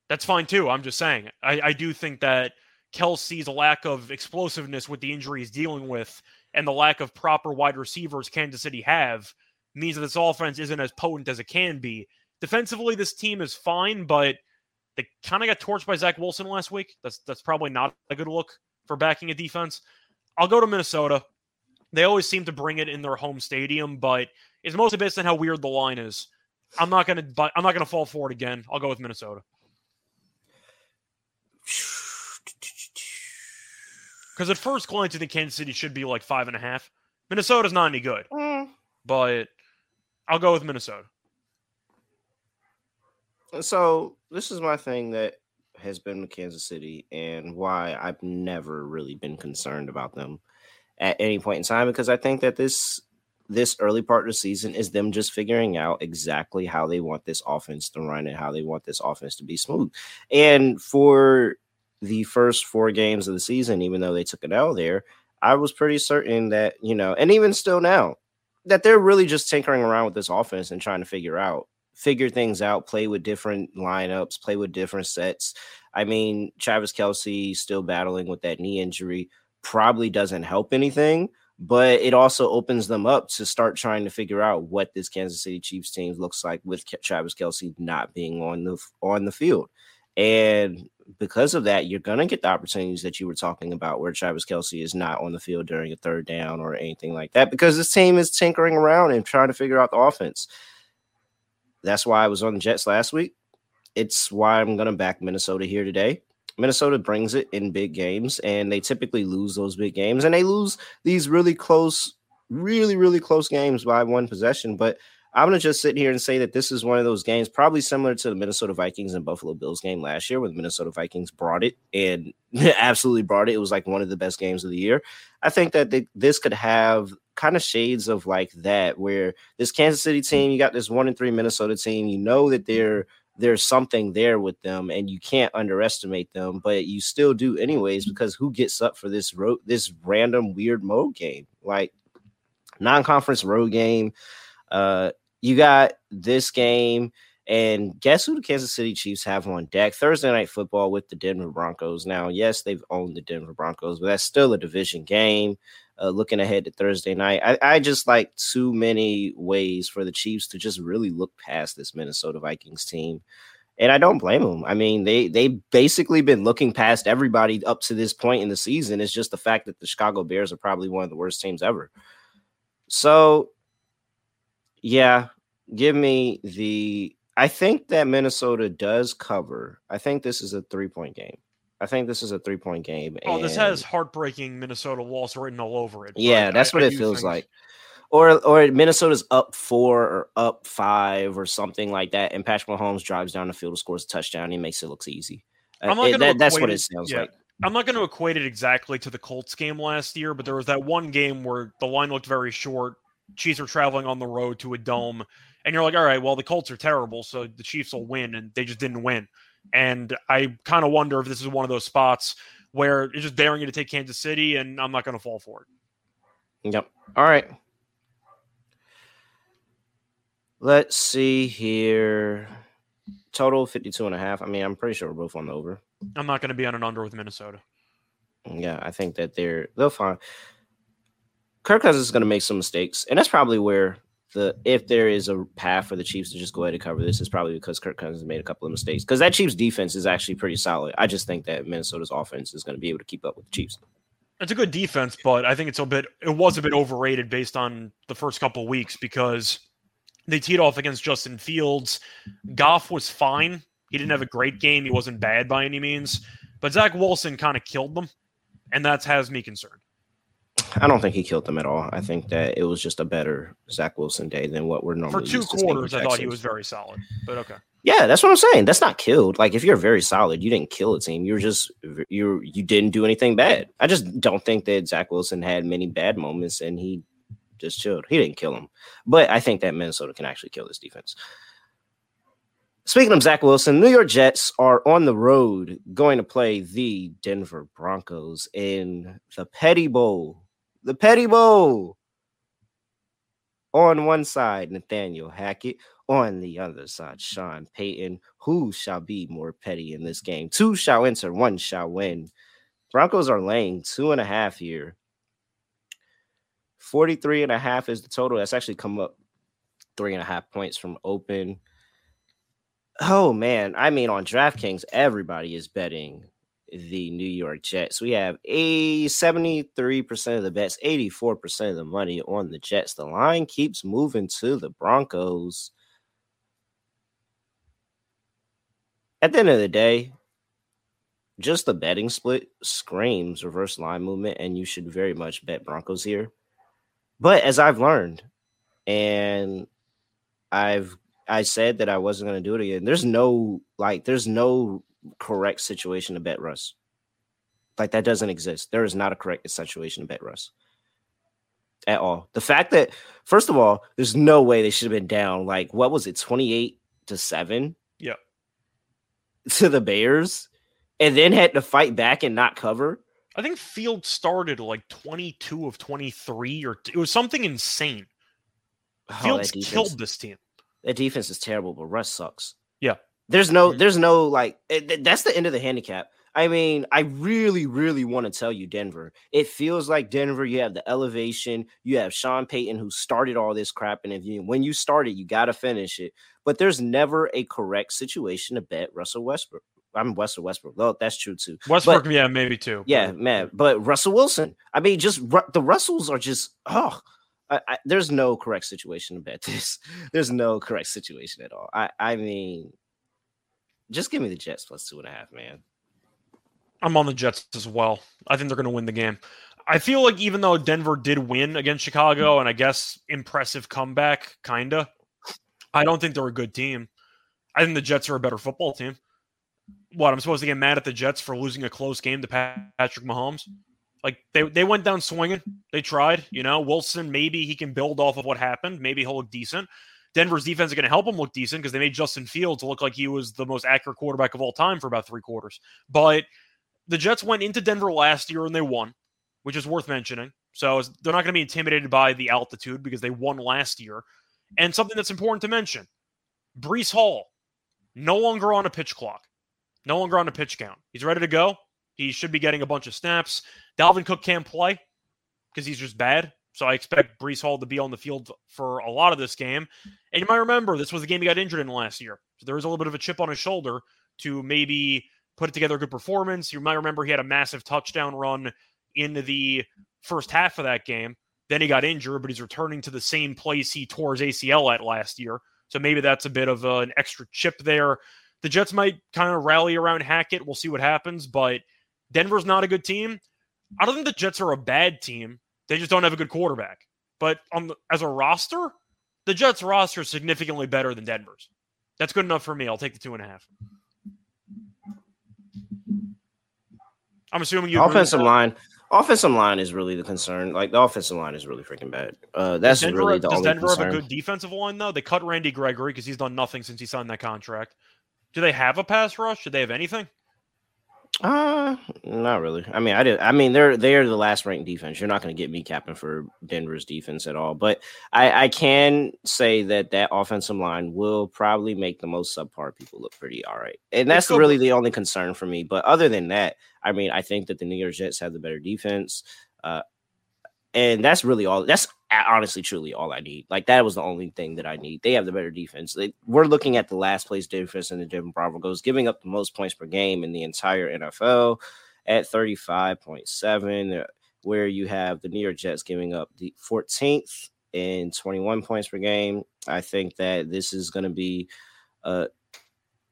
That's fine too. I'm just saying. I, I do think that Kelce's lack of explosiveness with the injury he's dealing with and the lack of proper wide receivers Kansas City have means that this offense isn't as potent as it can be. Defensively, this team is fine, but they kind of got torched by Zach Wilson last week. That's that's probably not a good look for backing a defense. I'll go to Minnesota. They always seem to bring it in their home stadium, but it's mostly based on how weird the line is. I'm not gonna but I'm not gonna fall for it again. I'll go with Minnesota. Because at first glance, I think Kansas City should be like five and a half. Minnesota's not any good, Mm. but I'll go with Minnesota. Uh, so this is my thing that has been with Kansas City and why I've never really been concerned about them at any point in time because I think that this this early part of the season is them just figuring out exactly how they want this offense to run and how they want this offense to be smooth. And for the first four games of the season, even though they took an L there, I was pretty certain that, you know, and even still now, that they're really just tinkering around with this offense and trying to figure out figure things out, play with different lineups, play with different sets. I mean, Travis Kelce still battling with that knee injury probably doesn't help anything, but it also opens them up to start trying to figure out what this Kansas City Chiefs team looks like with Travis Kelce not being on the on the field. And because of that, you're going to get the opportunities that you were talking about where Travis Kelce is not on the field during a third down or anything like that because this team is tinkering around and trying to figure out the offense. That's why I was on the Jets last week. It's why I'm going to back Minnesota here today. Minnesota brings it in big games, and they typically lose those big games, and they lose these really close, really, really close games by one possession. But I'm going to just sit here and say that this is one of those games, probably similar to the Minnesota Vikings and Buffalo Bills game last year, when the Minnesota Vikings brought it and absolutely brought it. It was like one of the best games of the year. I think that they, this could have kind of shades of like that, where this Kansas City mm. team, you got this one and three Minnesota team, you know that mm. they're there's something there with them and you can't underestimate them but you still do anyways mm. because who gets up for this road this random weird mode game? Like non-conference road game uh you got this game and guess who the Kansas City Chiefs have on deck? Thursday night football with the Denver Broncos. Now yes they've owned the Denver Broncos but that's still a division game uh, looking ahead to Thursday night. I, I just like too many ways for the Chiefs to just really look past this Minnesota Vikings team. And I don't blame them. I mean, they they basically been looking past everybody up to this point in the season. It's just the fact that the Chicago Bears are probably one of the worst teams ever. So, yeah, give me the. I think that Minnesota does cover. I think this is a three point game. I think this is a three point game. Oh, this has heartbreaking Minnesota loss written all over it. Yeah, that's I- what I it feels think- like. Or or Minnesota's up four or up five or something like that, and Patrick Mahomes drives down the field, scores a touchdown, and he makes it look easy. Uh, I'm not it- that- that's what it it- sounds yeah. like. I'm not going to equate it exactly to the Colts game last year, but there was that one game where the line looked very short. Chiefs are traveling on the road to a dome, and you're like, all right, well, the Colts are terrible, so the Chiefs will win, and they just didn't win. And I kind of wonder if this is one of those spots where it's just daring you to take Kansas City, and I'm not going to fall for it. Yep. All right. Let's see here. Total 52 and a half. I mean, I'm pretty sure we're both on the over. I'm not going to be on an under with Minnesota. Yeah, I think that they're they'll find Kirk Cousins is going to make some mistakes, and that's probably where the if there is a path for the Chiefs to just go ahead and cover this, is probably because Kirk Cousins made a couple of mistakes. Because that Chiefs defense is actually pretty solid. I just think that Minnesota's offense is going to be able to keep up with the Chiefs. It's a good defense, but I think it's a bit it was a bit overrated based on the first couple weeks because they teed off against Justin Fields. Goff was fine. He didn't have a great game. He wasn't bad by any means. But Zach Wilson kind of killed them. And that has me concerned. I don't think he killed them at all. I think that it was just a better Zach Wilson day than what we're normally. For two quarters, I thought he was very solid. But okay. Yeah, that's what I'm saying. That's not killed. Like if you're very solid, you didn't kill a team. You're just you you didn't do anything bad. I just don't think that Zach Wilson had many bad moments and he just chilled. He didn't kill him. But I think that Minnesota can actually kill this defense. Speaking of Zach Wilson, New York Jets are on the road going to play the Denver Broncos in the Petty Bowl. The Petty Bowl. On one side, Nathaniel Hackett. On the other side, Sean Payton. Who shall be more petty in this game? Two shall enter, one shall win. Broncos are laying two and a half here. 43 and a half is the total. That's actually come up three and a half points from open. Oh man, I mean on DraftKings, everybody is betting the New York Jets. We have a 73% of the bets, 84% of the money on the Jets. The line keeps moving to the Broncos. At the end of the day, just the betting split screams reverse line movement, and you should very much bet Broncos here. But as I've learned, and I've I said that I wasn't going to do it again. There's no like, there's no correct situation to bet Russ. Like that doesn't exist. There is not a correct situation to bet Russ at all. The fact that, first of all, there's no way they should have been down. Like, what was it, 28 to seven? Yeah. To the Bears, and then had to fight back and not cover. I think Field started like 22 of 23, or it was something insane. Oh, Fields defense- killed this team. that defense is terrible, but Russ sucks. Yeah. There's no, there's no like eh, it- that's the end of the handicap. I mean, I really, really want to tell you, Denver. It feels like Denver. You have the elevation. You have Sean Payton, who started all this crap, and if you when you start it, you got to finish it. But there's never a correct situation to bet Russell Westbrook. I'm Russell Westbrook. Well, that's true too. Westbrook, yeah, maybe too. Yeah, man. But Russell Wilson. I mean, just the Russells are just oh. I, I, there's no correct situation to bet this. There's no correct situation at all. I, I mean, just give me the Jets plus two and a half, man. I'm on the Jets as well. I think they're going to win the game. I feel like even though Denver did win against Chicago, and I guess impressive comeback, kinda, I don't think they're a good team. I think the Jets are a better football team. What I'm supposed to get mad at the Jets for losing a close game to Patrick Mahomes? Like they they went down swinging. They tried. You know, Wilson maybe he can build off of what happened. Maybe he'll look decent. Denver's defense is going to help him look decent because they made Justin Fields look like he was the most accurate quarterback of all time for about three quarters. But the Jets went into Denver last year and they won, which is worth mentioning. So they're not going to be intimidated by the altitude because they won last year. And something that's important to mention Breece Hall, no longer on a pitch clock, no longer on a pitch count. He's ready to go. He should be getting a bunch of snaps. Dalvin Cook can't play because he's just bad. So I expect Breece Hall to be on the field for a lot of this game. And you might remember this was the game he got injured in last year. So there was a little bit of a chip on his shoulder to maybe put together a good performance. You might remember he had a massive touchdown run in the first half of that game. Then he got injured, but he's returning to the same place he tore his ACL at last year. So maybe that's a bit of uh, an extra chip there. The Jets might kind of rally around Hackett. We'll see what happens, but Denver's not a good team. I don't think the Jets are a bad team. They just don't have a good quarterback. But on the, as a roster, the Jets roster is significantly better than Denver's. That's good enough for me. I'll take the two and a half. I'm assuming you offensive line. Offensive line is really the concern. Like the offensive line is really freaking bad. Uh, that's Denver, really the does only Denver concern. have a good defensive line though? They cut Randy Gregory because he's done nothing since he signed that contract. Do they have a pass rush? Do they have anything? Uh, not really. I mean, I did. I mean, they're they're the last ranked defense. You're not going to get me capping for Denver's defense at all. But I, I can say that that offensive line will probably make the most subpar people look pretty all right, and that's really the only concern for me. But other than that, I mean, I think that the New York Jets have the better defense. Uh, and that's really all. That's honestly, truly all I need. Like that was the only thing that I need. They have the better defense. They, we're looking at the last place defense in the Denver Broncos, giving up the most points per game in the entire NFL at thirty five point seven. Uh, where you have the New York Jets giving up the 14th and 21 points per game. I think that this is going to be a,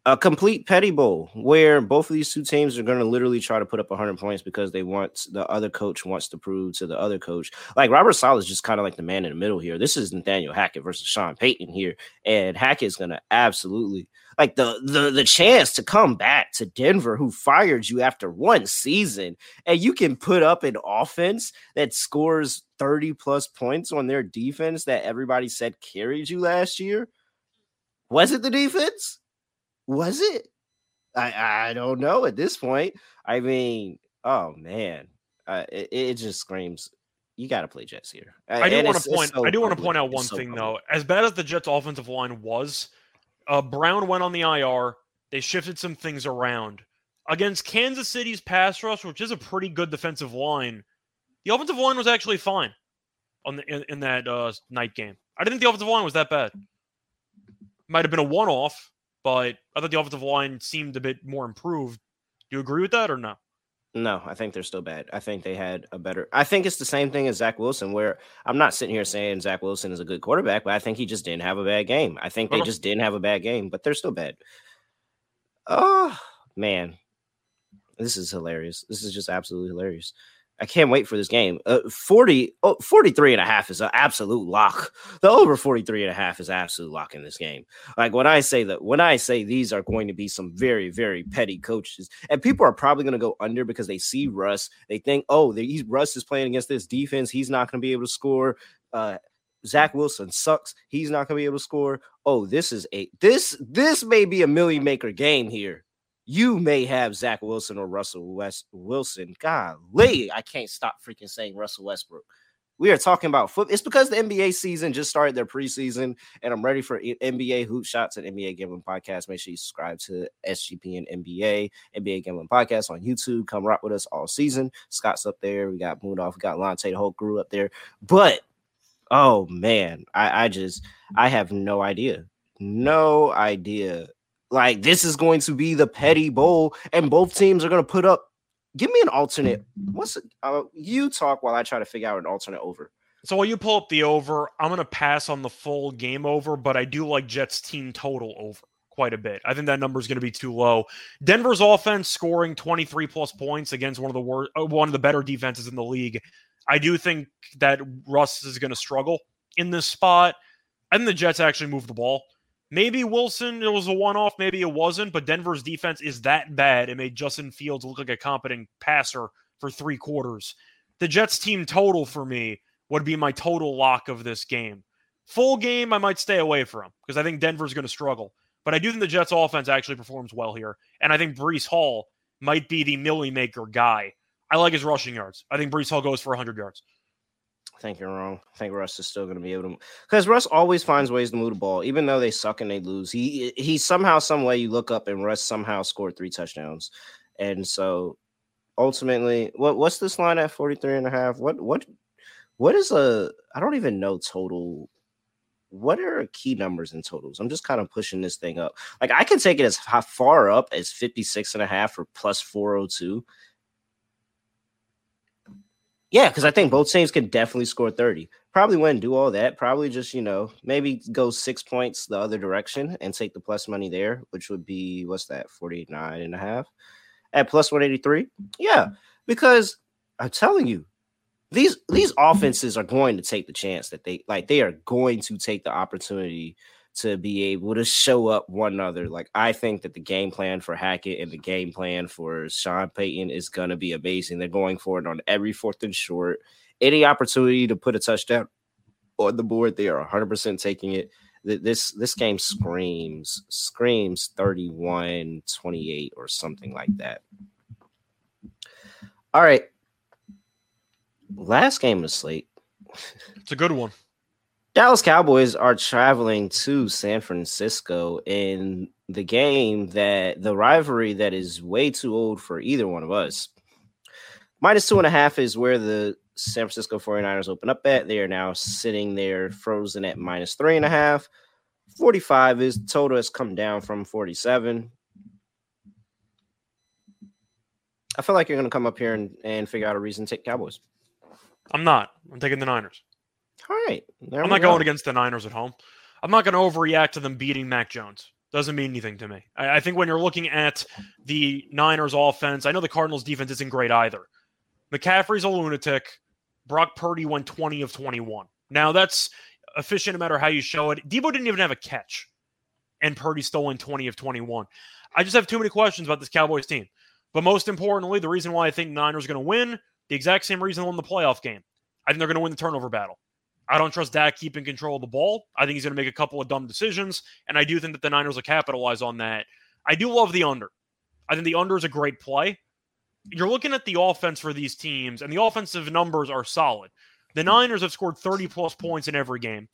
a complete petty bowl where both of these two teams are going to literally try to put up 100 points because they want the other coach wants to prove to the other coach. Like Robert Saleh is just kind of like the man in the middle here. This is Nathaniel Hackett versus Sean Payton here, and Hackett's going to absolutely like the the the chance to come back to Denver, who fired you after one season, and you can put up an offense that scores 30 plus points on their defense that everybody said carried you last year. Was it the defense? Was it? I I don't know at this point. I mean, oh man, uh, it, it just screams. You got to play Jets here. I do want to point. so I do want to point out one so thing public. though. As bad as the Jets' offensive line was, uh, Brown went on the IR. They shifted some things around against Kansas City's pass rush, which is a pretty good defensive line. The offensive line was actually fine on the in, in that uh, night game. I didn't think the offensive line was that bad. Might have been a one-off, but I thought the offensive line seemed a bit more improved. Do you agree with that or no? No, I think they're still bad. I think they had a better. I think it's the same thing as Zach Wilson, where I'm not sitting here saying Zach Wilson is a good quarterback, but I think he just didn't have a bad game. I think they Okay. just didn't have a bad game, but they're still bad. Oh man, this is hilarious. This is just absolutely hilarious. I can't wait for this game. Uh, 40, oh, 43 and a half is an absolute lock. The over 43 and a half is absolute lock in this game. Like when I say that, when I say these are going to be some very, very petty coaches, and people are probably going to go under because they see Russ. They think, oh, he's, Russ is playing against this defense. He's not going to be able to score. Uh, Zach Wilson sucks. He's not going to be able to score. Oh, this is a this this may be a million maker game here. You may have Zach Wilson or Russell West Wilson. Golly, I can't stop freaking saying Russell Westbrook. We are talking about foot. It's because the NBA season just started their preseason, and I'm ready for NBA hoop shots and NBA gambling podcast. Make sure you subscribe to SGP and NBA NBA gambling podcast on YouTube. Come rock with us all season. Scott's up there. We got Moon off. We got Lante. the whole crew up there. But oh man, I, I just I have no idea, no idea. Like this is going to be the petty bowl, and both teams are going to put up. Give me an alternate. What's? Uh, you talk while I try to figure out an alternate over. So while you pull up the over, I'm going to pass on the full game over, but I do like Jets team total over quite a bit. I think that number is going to be too low. Denver's offense scoring 23 plus points against one of the worst, uh, one of the better defenses in the league. I do think that Russ is going to struggle in this spot. Think the Jets actually move the ball. Maybe Wilson, it was a one off, maybe it wasn't, but Denver's defense is that bad. It made Justin Fields look like a competent passer for three quarters. The Jets team total for me would be my total lock of this game. Full game, I might stay away from because I think Denver's going to struggle. But I do think the Jets offense actually performs well here. And I think Breece Hall might be the milli maker guy. I like his rushing yards. I think Breece Hall goes for 100 yards. I think you're wrong. I think Russ is still going to be able to because Russ always finds ways to move the ball, even though they suck and they lose. He he somehow, some way, you look up and Russ somehow scored three touchdowns, and so ultimately, what what's this line at 43 and a half? What what what is a I don't even know total. What are key numbers in totals? I'm just kind of pushing this thing up. Like I can take it as far up as 56 and a half or plus 402. Yeah, because I think both teams can definitely score 30. Probably wouldn't do all that. Probably just, you know, maybe go six points the other direction and take the plus money there, which would be what's that, 49 and a half at plus 183. Yeah, because I'm telling you, these these offenses are going to take the chance that they like they are going to take the opportunity to be able to show up one another. Like I think that the game plan for Hackett and the game plan for Sean Payton is going to be amazing. They're going for it on every fourth and short. Any opportunity to put a touchdown on the board, they are 100% taking it. This this game screams screams 31-28 or something like that. All right. Last game of the slate. It's a good one. Dallas Cowboys are traveling to San Francisco in the game that the rivalry that is way too old for either one of us. Minus two and a half is where the San Francisco 49ers open up at. They are now sitting there frozen at minus three and a half. 45 is total has come down from 47. I feel like you're going to come up here and, and figure out a reason to take Cowboys. I'm not. I'm taking the Niners. All right. I'm not going against the Niners at home. I'm not going to overreact to them beating Mac Jones. Doesn't mean anything to me. I, I think when you're looking at the Niners offense, I know the Cardinals defense isn't great either. McCaffrey's a lunatic. Brock Purdy went 20 of 21. Now that's efficient no matter how you show it. Deebo didn't even have a catch, and Purdy still went 20 of 21. I just have too many questions about this Cowboys team. But most importantly, the reason why I think Niners are going to win, the exact same reason they won the playoff game. I think they're going to win the turnover battle. I don't trust Dak keeping control of the ball. I think he's going to make a couple of dumb decisions, and I do think that the Niners will capitalize on that. I do love the under. I think the under is a great play. You're looking at the offense for these teams, and the offensive numbers are solid. The Niners have scored 30 plus points in every game.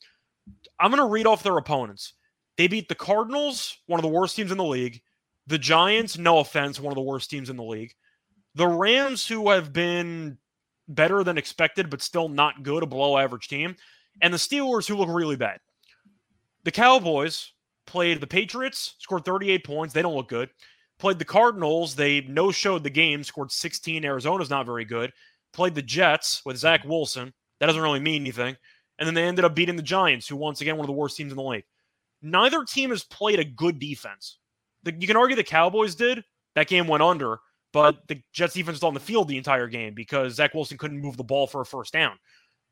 I'm going to read off their opponents. They beat the Cardinals, one of the worst teams in the league. The Giants, no offense, one of the worst teams in the league. The Rams, who have been better than expected, but still not good, a below average team. And the Steelers, who look really bad. The Cowboys played the Patriots, scored 38 points. They don't look good. Played the Cardinals. They no showed the game, scored 16. Arizona's not very good. Played the Jets with Zach Wilson. That doesn't really mean anything. And then they ended up beating the Giants, who once again one of the worst teams in the league. Neither team has played a good defense. The, you can argue the Cowboys did. That game went under, but the Jets defense was on the field the entire game because Zach Wilson couldn't move the ball for a first down.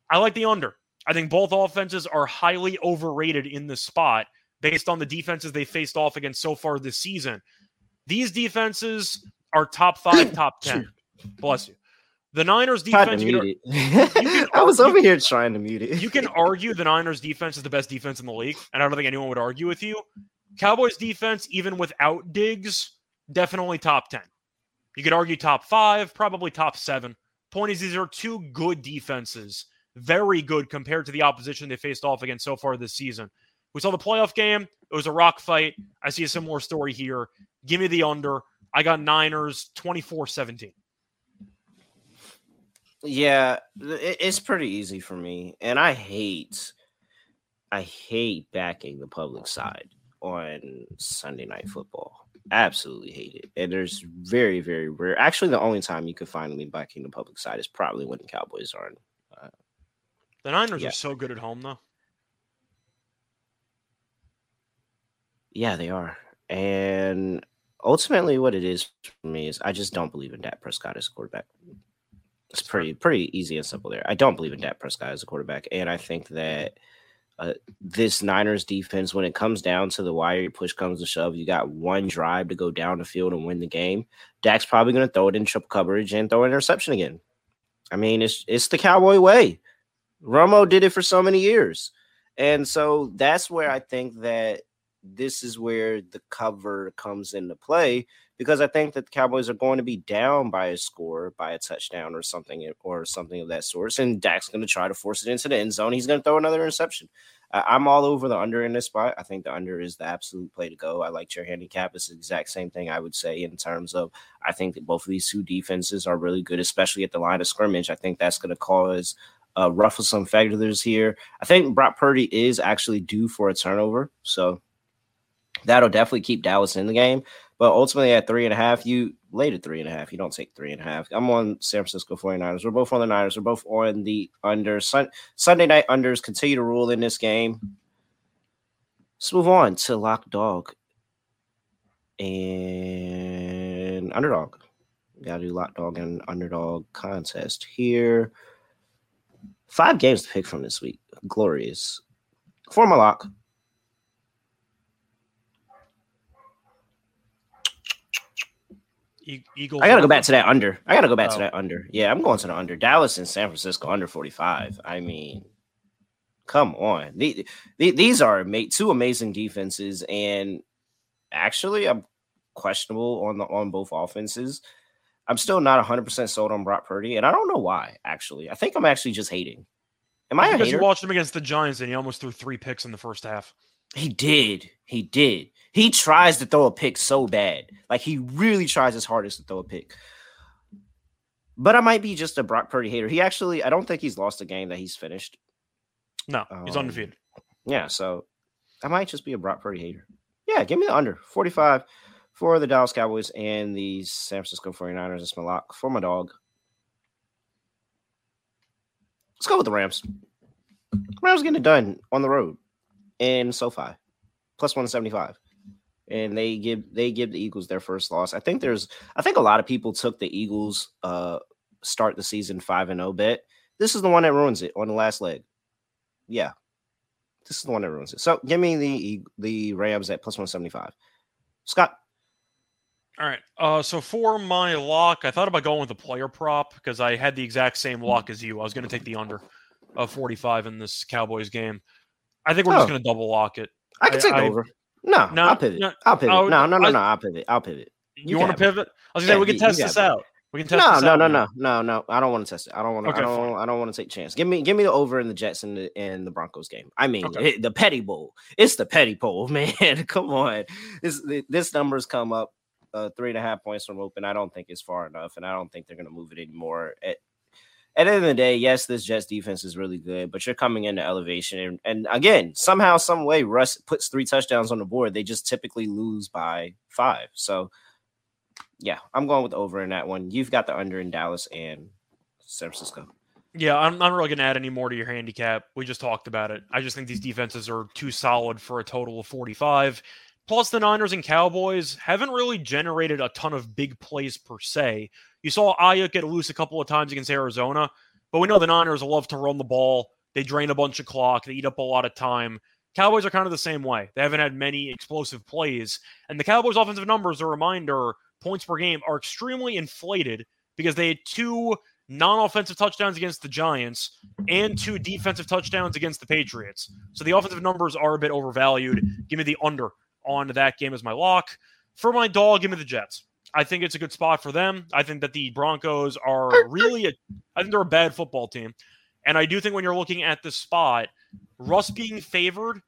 I like the under. I think both offenses are highly overrated in this spot based on the defenses they faced off against so far this season. These defenses are top five, top 10. Bless you. The Niners Tried to defense, you can. I was over here trying to mute it. you can argue the Niners defense is the best defense in the league, and I don't think anyone would argue with you. Cowboys defense, even without Diggs, definitely top 10. You could argue top five, probably top seven. Point is, these are two good defenses, very good compared to the opposition they faced off against so far this season. We saw the playoff game. It was a rock fight. I see a similar story here. Give me the under. I got Niners 24 17. Yeah, it's pretty easy for me, and I hate, I hate backing the public side on Sunday Night Football. Absolutely hate it, and there's very, very rare. Actually, the only time you could find me backing the public side is probably when the Cowboys are. in. Uh, the Niners Yeah. are so good at home, though. Yeah, they are, and ultimately, what it is for me is I just don't believe in Dak Prescott as a quarterback. It's pretty pretty easy and simple there. I don't believe in Dak Prescott as a quarterback, and I think that uh, this Niners defense, when it comes down to the wire, push comes to shove, you got one drive to go down the field and win the game. Dak's probably going to throw it in triple coverage and throw an interception again. I mean, it's it's the Cowboy way. Romo did it for so many years, and so that's where I think that this is where the cover comes into play because I think that the Cowboys are going to be down by a score, by a touchdown or something, or something of that sort. And Dak's going to try to force it into the end zone. He's going to throw another interception. I'm all over the under in this spot. I think the under is the absolute play to go. I like your handicap. It's the exact same thing I would say in terms of I think that both of these two defenses are really good, especially at the line of scrimmage. I think that's going to cause uh, ruffle some feathers here. I think Brock Purdy is actually due for a turnover. So that'll definitely keep Dallas in the game. But ultimately, at three and a half, you late at three and a half. You don't take three and a half. I'm on San Francisco 49ers. We're both on the Niners. We're both on the under. Sun, Sunday night unders continue to rule in this game. Let's move on to lock dog and underdog. Gotta do lock dog and underdog contest here. Five games to pick from this week. Glorious. For my lock, E- Eagles. I gotta go back to that under. I gotta go back Oh. to that under. Yeah, I'm going to the under. Dallas and San Francisco under 45. I mean, come on. The, the, these are two amazing defenses, and actually, I'm questionable on the on both offenses. I'm still not 100 percent sold on Brock Purdy, and I don't know why. Actually, I think I'm actually just hating. Am I? because you watched him against the Giants and he almost threw three picks in the first half. He did. He did. He tries to throw a pick so bad. Like he really tries his hardest to throw a pick. But I might be just a Brock Purdy hater. He actually, I don't think he's lost a game that he's finished. No, he's Um, undefeated. Yeah, so I might just be a Brock Purdy hater. Yeah, give me the under 45 for the Dallas Cowboys and the San Francisco 49ers. It's my lock for my dog. Let's go with the Rams. Rams getting it done on the road in SoFi, plus 175. And they give they give the Eagles their first loss. I think there's I think a lot of people took the Eagles uh start the season 5 and 0 bet. This is the one that ruins it on the last leg. Yeah. This is the one that ruins it. So give me the the Rams at plus 175. Scott. All right. Uh, so for my lock, I thought about going with a player prop because I had the exact same lock as you. I was going to take the under of 45 in this Cowboys game. I think we're Oh. just going to double lock it. I can I- take I- over. No, No, I'll pivot. no, I'll pivot. oh, no, no, no, I- no. I'll pivot. I'll pivot. You, You want to pivot? I was say Yeah, we can you- test you this out. We can test No, this no, out. no, now. no, no, no. I don't want to test it. I don't want to. Okay, I don't. fine. I don't want to take chance. Give me, give me the over in the Jets and the and the Broncos game. I mean, Okay. it- the Petty Bowl. It's the Petty Bowl, man. Come on, this this numbers come up uh, three and a half points from open. I don't think it's far enough, and I don't think they're going to move it anymore. At, at the end of the day, yes, this Jets defense is really good, but you're coming into elevation, and, and again, somehow, some way, Russ puts three touchdowns on the board. They just typically lose by five. So, yeah, I'm going with over in that one. You've got the under in Dallas and San Francisco. Yeah, I'm not really going to add any more to your handicap. We just talked about it. I just think these defenses are too solid for a total of 45. Plus, the Niners and Cowboys haven't really generated a ton of big plays per se. You saw Aiyuk get loose a couple of times against Arizona, but we know the Niners love to run the ball. They drain a bunch of clock. They eat up a lot of time. Cowboys are kind of the same way. They haven't had many explosive plays. And the Cowboys' offensive numbers, a reminder, points per game are extremely inflated because they had two non-offensive touchdowns against the Giants and two defensive touchdowns against the Patriots. So the offensive numbers are a bit overvalued. Give me the under on that game as my lock. For my dog, give me the Jets. I think it's a good spot for them. I think that the Broncos are really a I think they're a bad football team. And I do think when you're looking at the spot, Russ being favored,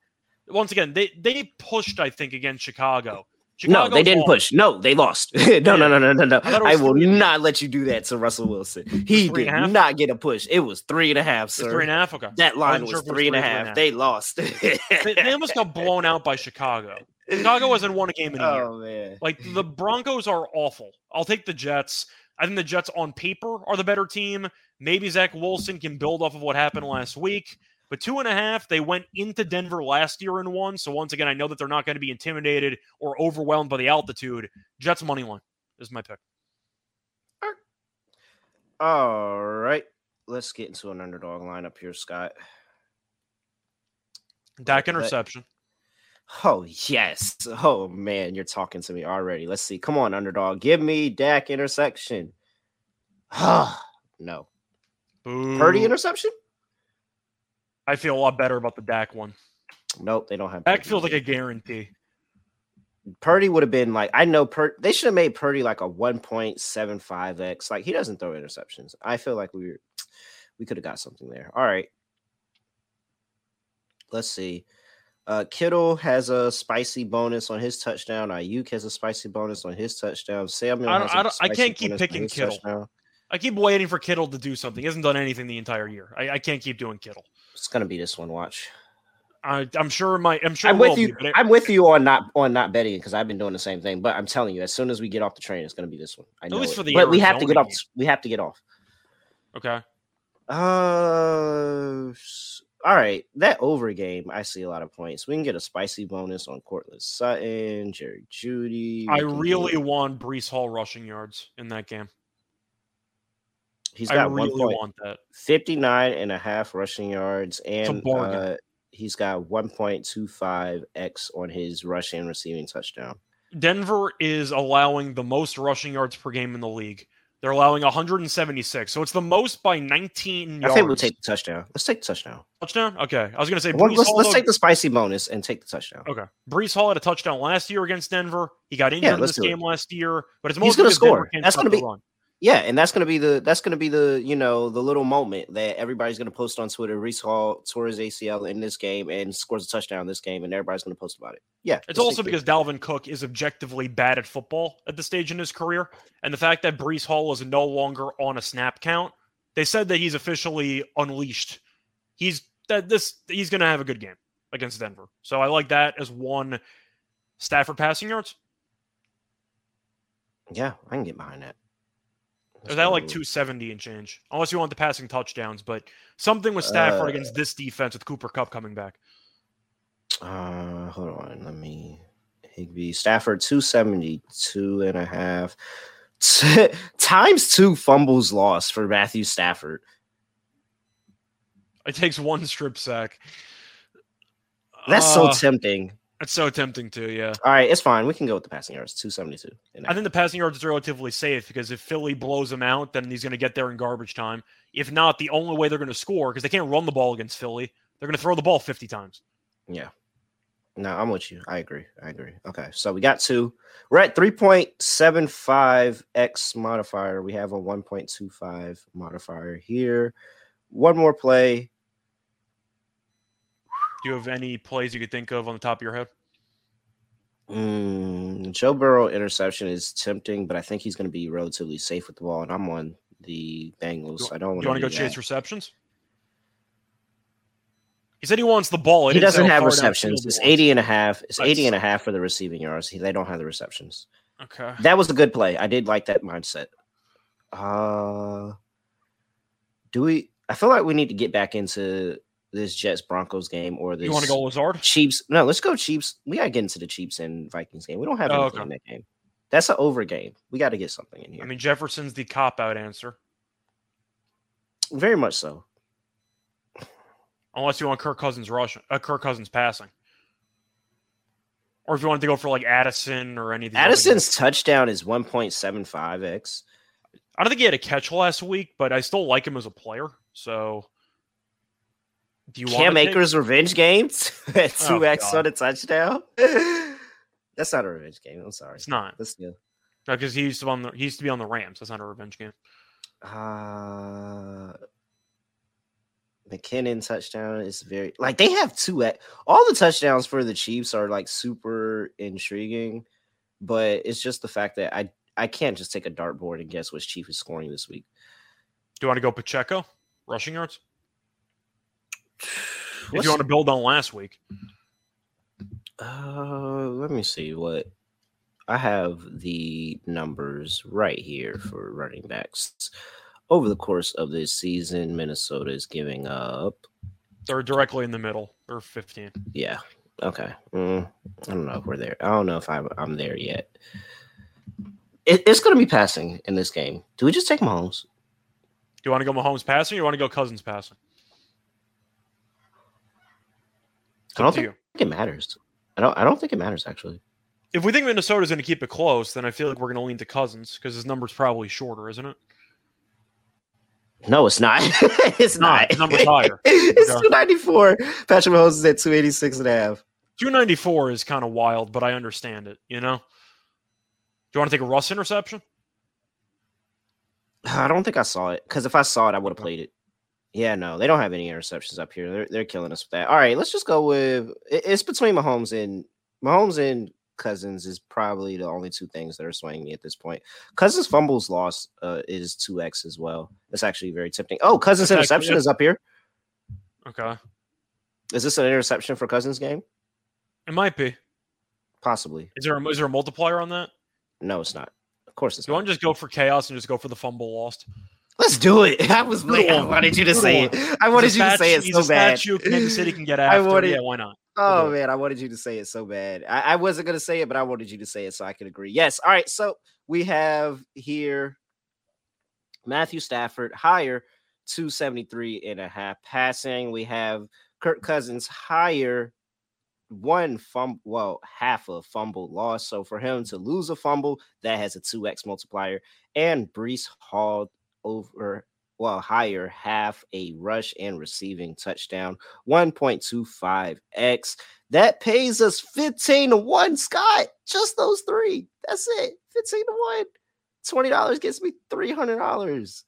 once again, they they pushed, I think, against Chicago. No, they didn't lost. push. No, they lost. no, no, no, no, no, no. I I will not let you do that to Russell Wilson. He did and a half? not get a push. It was three and a half, sir. three and a half. Okay. That line wasn't sure if it was three and a three or half. three and a They lost. They, they almost got blown out by Chicago. Chicago hasn't won a game in a year. oh man. Like the Broncos are awful. I'll take the Jets. I think the Jets on paper are the better team. Maybe Zach Wilson can build off of what happened last week. But two and a half, they went into Denver last year and won. So once again, I know that they're not going to be intimidated or overwhelmed by the altitude. Jets money line is my pick. All right. Let's get into an underdog lineup here, Scott. Dak interception. Oh yes. Oh man, you're talking to me already. Let's see. Come on, underdog. Give me Dak intersection. no. Purdy interception? I feel a lot better about the Dak one. Nope, they don't have Dak Purdy. feels like a guarantee. Purdy would have been like I know Pur- they should have made Purdy like a 1.75x. Like he doesn't throw interceptions. I feel like we were we could have got something there. All right. Let's see. Uh Kittle has a spicy bonus on his touchdown. Aiyuk has a spicy bonus on his touchdown. Samuel I don't- has a I don't- I can't keep picking Kittle. touchdown. I keep waiting for Kittle to do something. He hasn't done anything the entire year. I, I can't keep doing Kittle. It's gonna be this one. Watch. I, I'm sure my I'm sure I'm with you. be, it- I'm with you on not on not betting because I've been doing the same thing. But I'm telling you, as soon as we get off the train, it's going to be this one. I know. least it. for the but we have to get off. We have to get off. okay. Uh, all right. That over game, I see a lot of points. We can get a spicy bonus on Courtland Sutton, Jerry Jeudy. I really want Breece Hall rushing yards in that game. He's got really one point. want that. 59 and a half rushing yards and uh, he's got 1.25 x on his rushing and receiving touchdown Denver is allowing the most rushing yards per game in the league. They're allowing 176, so it's the most by 19 yards. i think we'll take the touchdown let's take the touchdown touchdown. Okay, I was going to say let's, Hall. let's take the spicy bonus and take the touchdown Okay, Breece Hall had a touchdown last year against Denver. He got injured Yeah, in this do it. game last year, but it's He's mostly gonna Denver score. That's stop gonna be-. Yeah and that's gonna be the that's gonna be the you know the little moment that everybody's gonna post on twitter reese hall tore his acl in this game and scores a touchdown in this game and everybody's gonna post about it yeah It's also because Dalvin Cook is objectively bad at football at this stage in his career. And the fact that Breece Hall is no longer on a snap count, they said that he's officially unleashed. He's that this he's gonna have a good game against Denver. So I like that as one Stafford passing yards. yeah i can get behind that Is that like 270 and change? Unless you want the passing touchdowns, but something with Stafford Uh, against this defense with Cooper Kupp coming back. Uh, hold on. Let me. Higby Stafford 272 and a half times two fumbles lost for Matthew Stafford. It takes one strip sack. That's so Uh, tempting. It's so tempting to, yeah. All right, it's fine. We can go with the passing yards 272. and a I think the passing yards is relatively safe because if Philly blows him out, then he's going to get there in garbage time. If not, the only way they're going to score because they can't run the ball against Philly, they're going to throw the ball 50 times. Yeah. No, I'm with you. I agree. I agree. Okay. So we got two. We're at 3.75x modifier. We have a 1.25 modifier here. One more play. Do you have any plays you could think of on the top of your head? Mm, Joe Burrow interception is tempting, but I think he's going to be relatively safe with the ball, and I'm on the Bengals. I don't You want want to go do chase receptions? He said he wants the ball. He doesn't have receptions. It's 80 and a half. It's That's- 80 and a half for the receiving yards. He- They don't have the receptions. Okay. That was a good play. I did like that mindset. Uh do we I feel like we need to get back into this Jets Broncos game or this You want to go Lazard? Chiefs. No, let's go Chiefs. We gotta get into the Chiefs and Vikings game. We don't have Oh, anything okay. in that game. That's an over game. We got to get something in here. I mean, Jefferson's the cop out answer, Very much so. unless you want Kirk Cousins rushing, uh, Kirk Cousins passing, or if you wanted to go for like Addison or anything. Addison's touchdown is 1.75x. I don't think he had a catch last week, but I still like him as a player. So, do you Cam to take- Akers revenge games? at Oh, 2x God. on a touchdown. That's not a revenge game. I'm sorry. It's not Let's go. because he used to be on the he used to be on the Rams. That's not a revenge game. Uh, McKinnon touchdown is very like they have two at all the touchdowns for the Chiefs are like super intriguing, but it's just the fact that I I can't just take a dartboard and guess which Chief is scoring this week. Do you want to go Pacheco rushing yards? If What's- you want to build on last week, Uh, let me see what I have the numbers right here for running backs over the course of this season. Minnesota is giving up. they're directly in the middle. They're 15. Yeah. Okay. Mm, I don't know if we're there. I don't know if I'm I'm there yet. It, it's going to be passing in this game. Do we just take Mahomes? Do you want to go Mahomes passing or you want to go Cousins passing? It's I don't think you. it matters. I don't. I don't think it matters actually. If we think Minnesota's going to keep it close, then I feel like we're going to lean to Cousins because his number's probably shorter, isn't it? No, it's not. it's Not. number's higher. it's Okay. 294. Patrick Mahomes is at 286 and a half. 294 is kind of wild, but I understand it, you know? Do you want to take a Russ interception? I don't think I saw it because if I saw it, I would have played it. Yeah, no, they don't have any interceptions up here. They're they're killing us with that. All right, let's just go with it's between Mahomes and Mahomes and Cousins is probably the only two things that are swaying me at this point. Cousins fumbles loss uh, is two x as well. That's actually very tempting. Oh, Cousins That's actually- interception is up here. Okay. Is this an interception for Cousins game? It might be. Possibly. Is there a, is there a multiplier on that? No, it's not. Of course it's you not. want to just go for chaos and just go for the fumble lost? Let's do it. I was like, I wanted you to say it. I wanted you to say it so bad. shoot Kansas City can get I after. wanted- yeah, why not? Oh man, I wanted you to say it so bad. I, I wasn't gonna say it, but I wanted you to say it so I could agree. Yes. All right. So we have here Matthew Stafford higher 273 and a half passing. We have Kirk Cousins higher one fumble, well, half a fumble loss. So for him to lose a fumble, that has a 2x multiplier. And Breece Hall over, well, higher half a rush and receiving touchdown, 1.25x. That pays us 15 to 1, Scott. Just those three. That's it. 15 to 1. $20 gets me $300.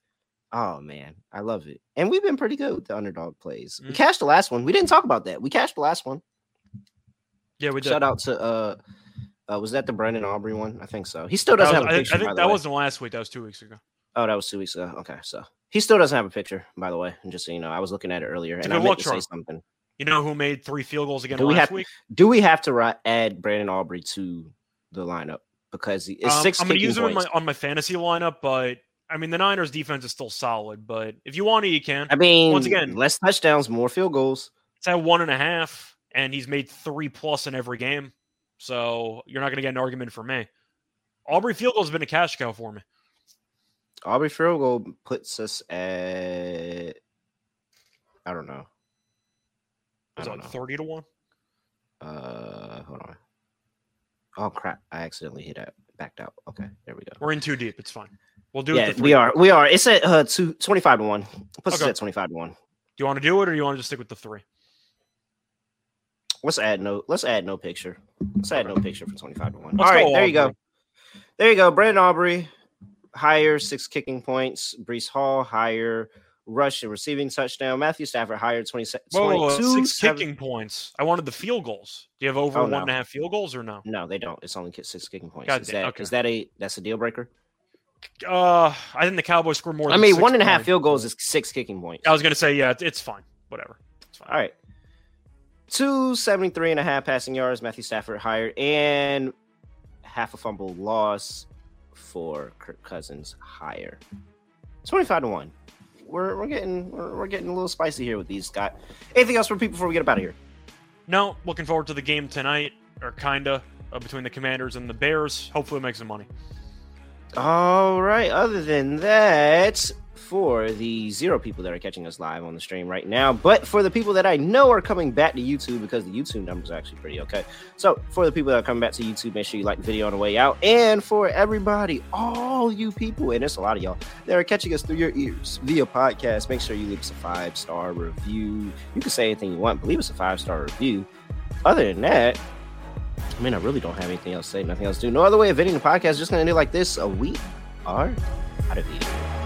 Oh man, I love it. And we've been pretty good with the underdog plays. We Mm. cashed the last one. We didn't talk about that. We cashed the last one. Yeah, we did. Shout out to uh uh was that the Brandon Aubrey one? I think so. He still doesn't was- have a I, picture. I think that wasn't last week. That was two weeks ago. Oh, that was two weeks ago. Okay, so he still doesn't have a picture, by the way. And just so you know, I was looking at it earlier and I meant to say something. You know who made three field goals again Do we last have- week? Do we have to add Brandon Aubrey to the lineup because it's Um, six I'm going to use him in my, on my fantasy lineup, but I mean the Niners defense is still solid. But if you want to, you can. I mean, once again- less touchdowns, more field goals. It's at one and a half, and he's made three plus in every game. So you're not going to get an argument from me. Aubrey field goal has been a cash cow for me. Aubrey field goal puts us at I don't know. I Is it like know. thirty to one? Uh, hold on. Oh crap! I accidentally hit that. Backed out. Okay, there we go. We're in too deep. It's fine. We'll do it. Yeah, we are. We are. It's at uh, two, 25 to one. Puts us Okay. at twenty five to one. Do you want to do it, or do you want to just stick with the three? Let's add no. Let's add no picture. Let's add no picture for twenty five to one. Let's All right, there you go. There you go. Brandon Aubrey, higher six kicking points. Breece Hall, higher rush and receiving touchdown. Matthew Stafford, higher 20, Whoa, whoa, whoa, 22, six seven- kicking points. I wanted the field goals. Do you have over Oh, one no. and a half field goals or no? No, they don't. It's only six kicking points. God is damn, that okay. is that a that's a deal breaker? Uh, I think the Cowboys score more. I mean, one and a half field goals is six kicking points. I was gonna say, yeah, it's, it's fine. Whatever. It's fine. All right. 273 and a half passing yards, Matthew Stafford higher, and half a fumble loss for Kirk Cousins higher. 25 to 1. We're, we're getting we're, we're getting a little spicy here with these, Scott. Anything else for people before we get up out of here? No, looking forward to the game tonight, or kinda, uh, between the Commanders and the Bears. Hopefully, make some money. All right. Other than that, for the zero people that are catching us live on the stream right now, but for the people that I know are coming back to YouTube because the YouTube numbers are actually pretty okay. So for the people that are coming back to YouTube, make sure you like the video on the way out. And for everybody, all you people, and it's a lot of y'all that are catching us through your ears via podcast, make sure you leave us a five star review. You can say anything you want, but leave us a five star review. Other than that, I mean, I really don't have anything else to say, nothing else to do. No other way of ending the podcast. Just gonna end it like this. A we are out of here.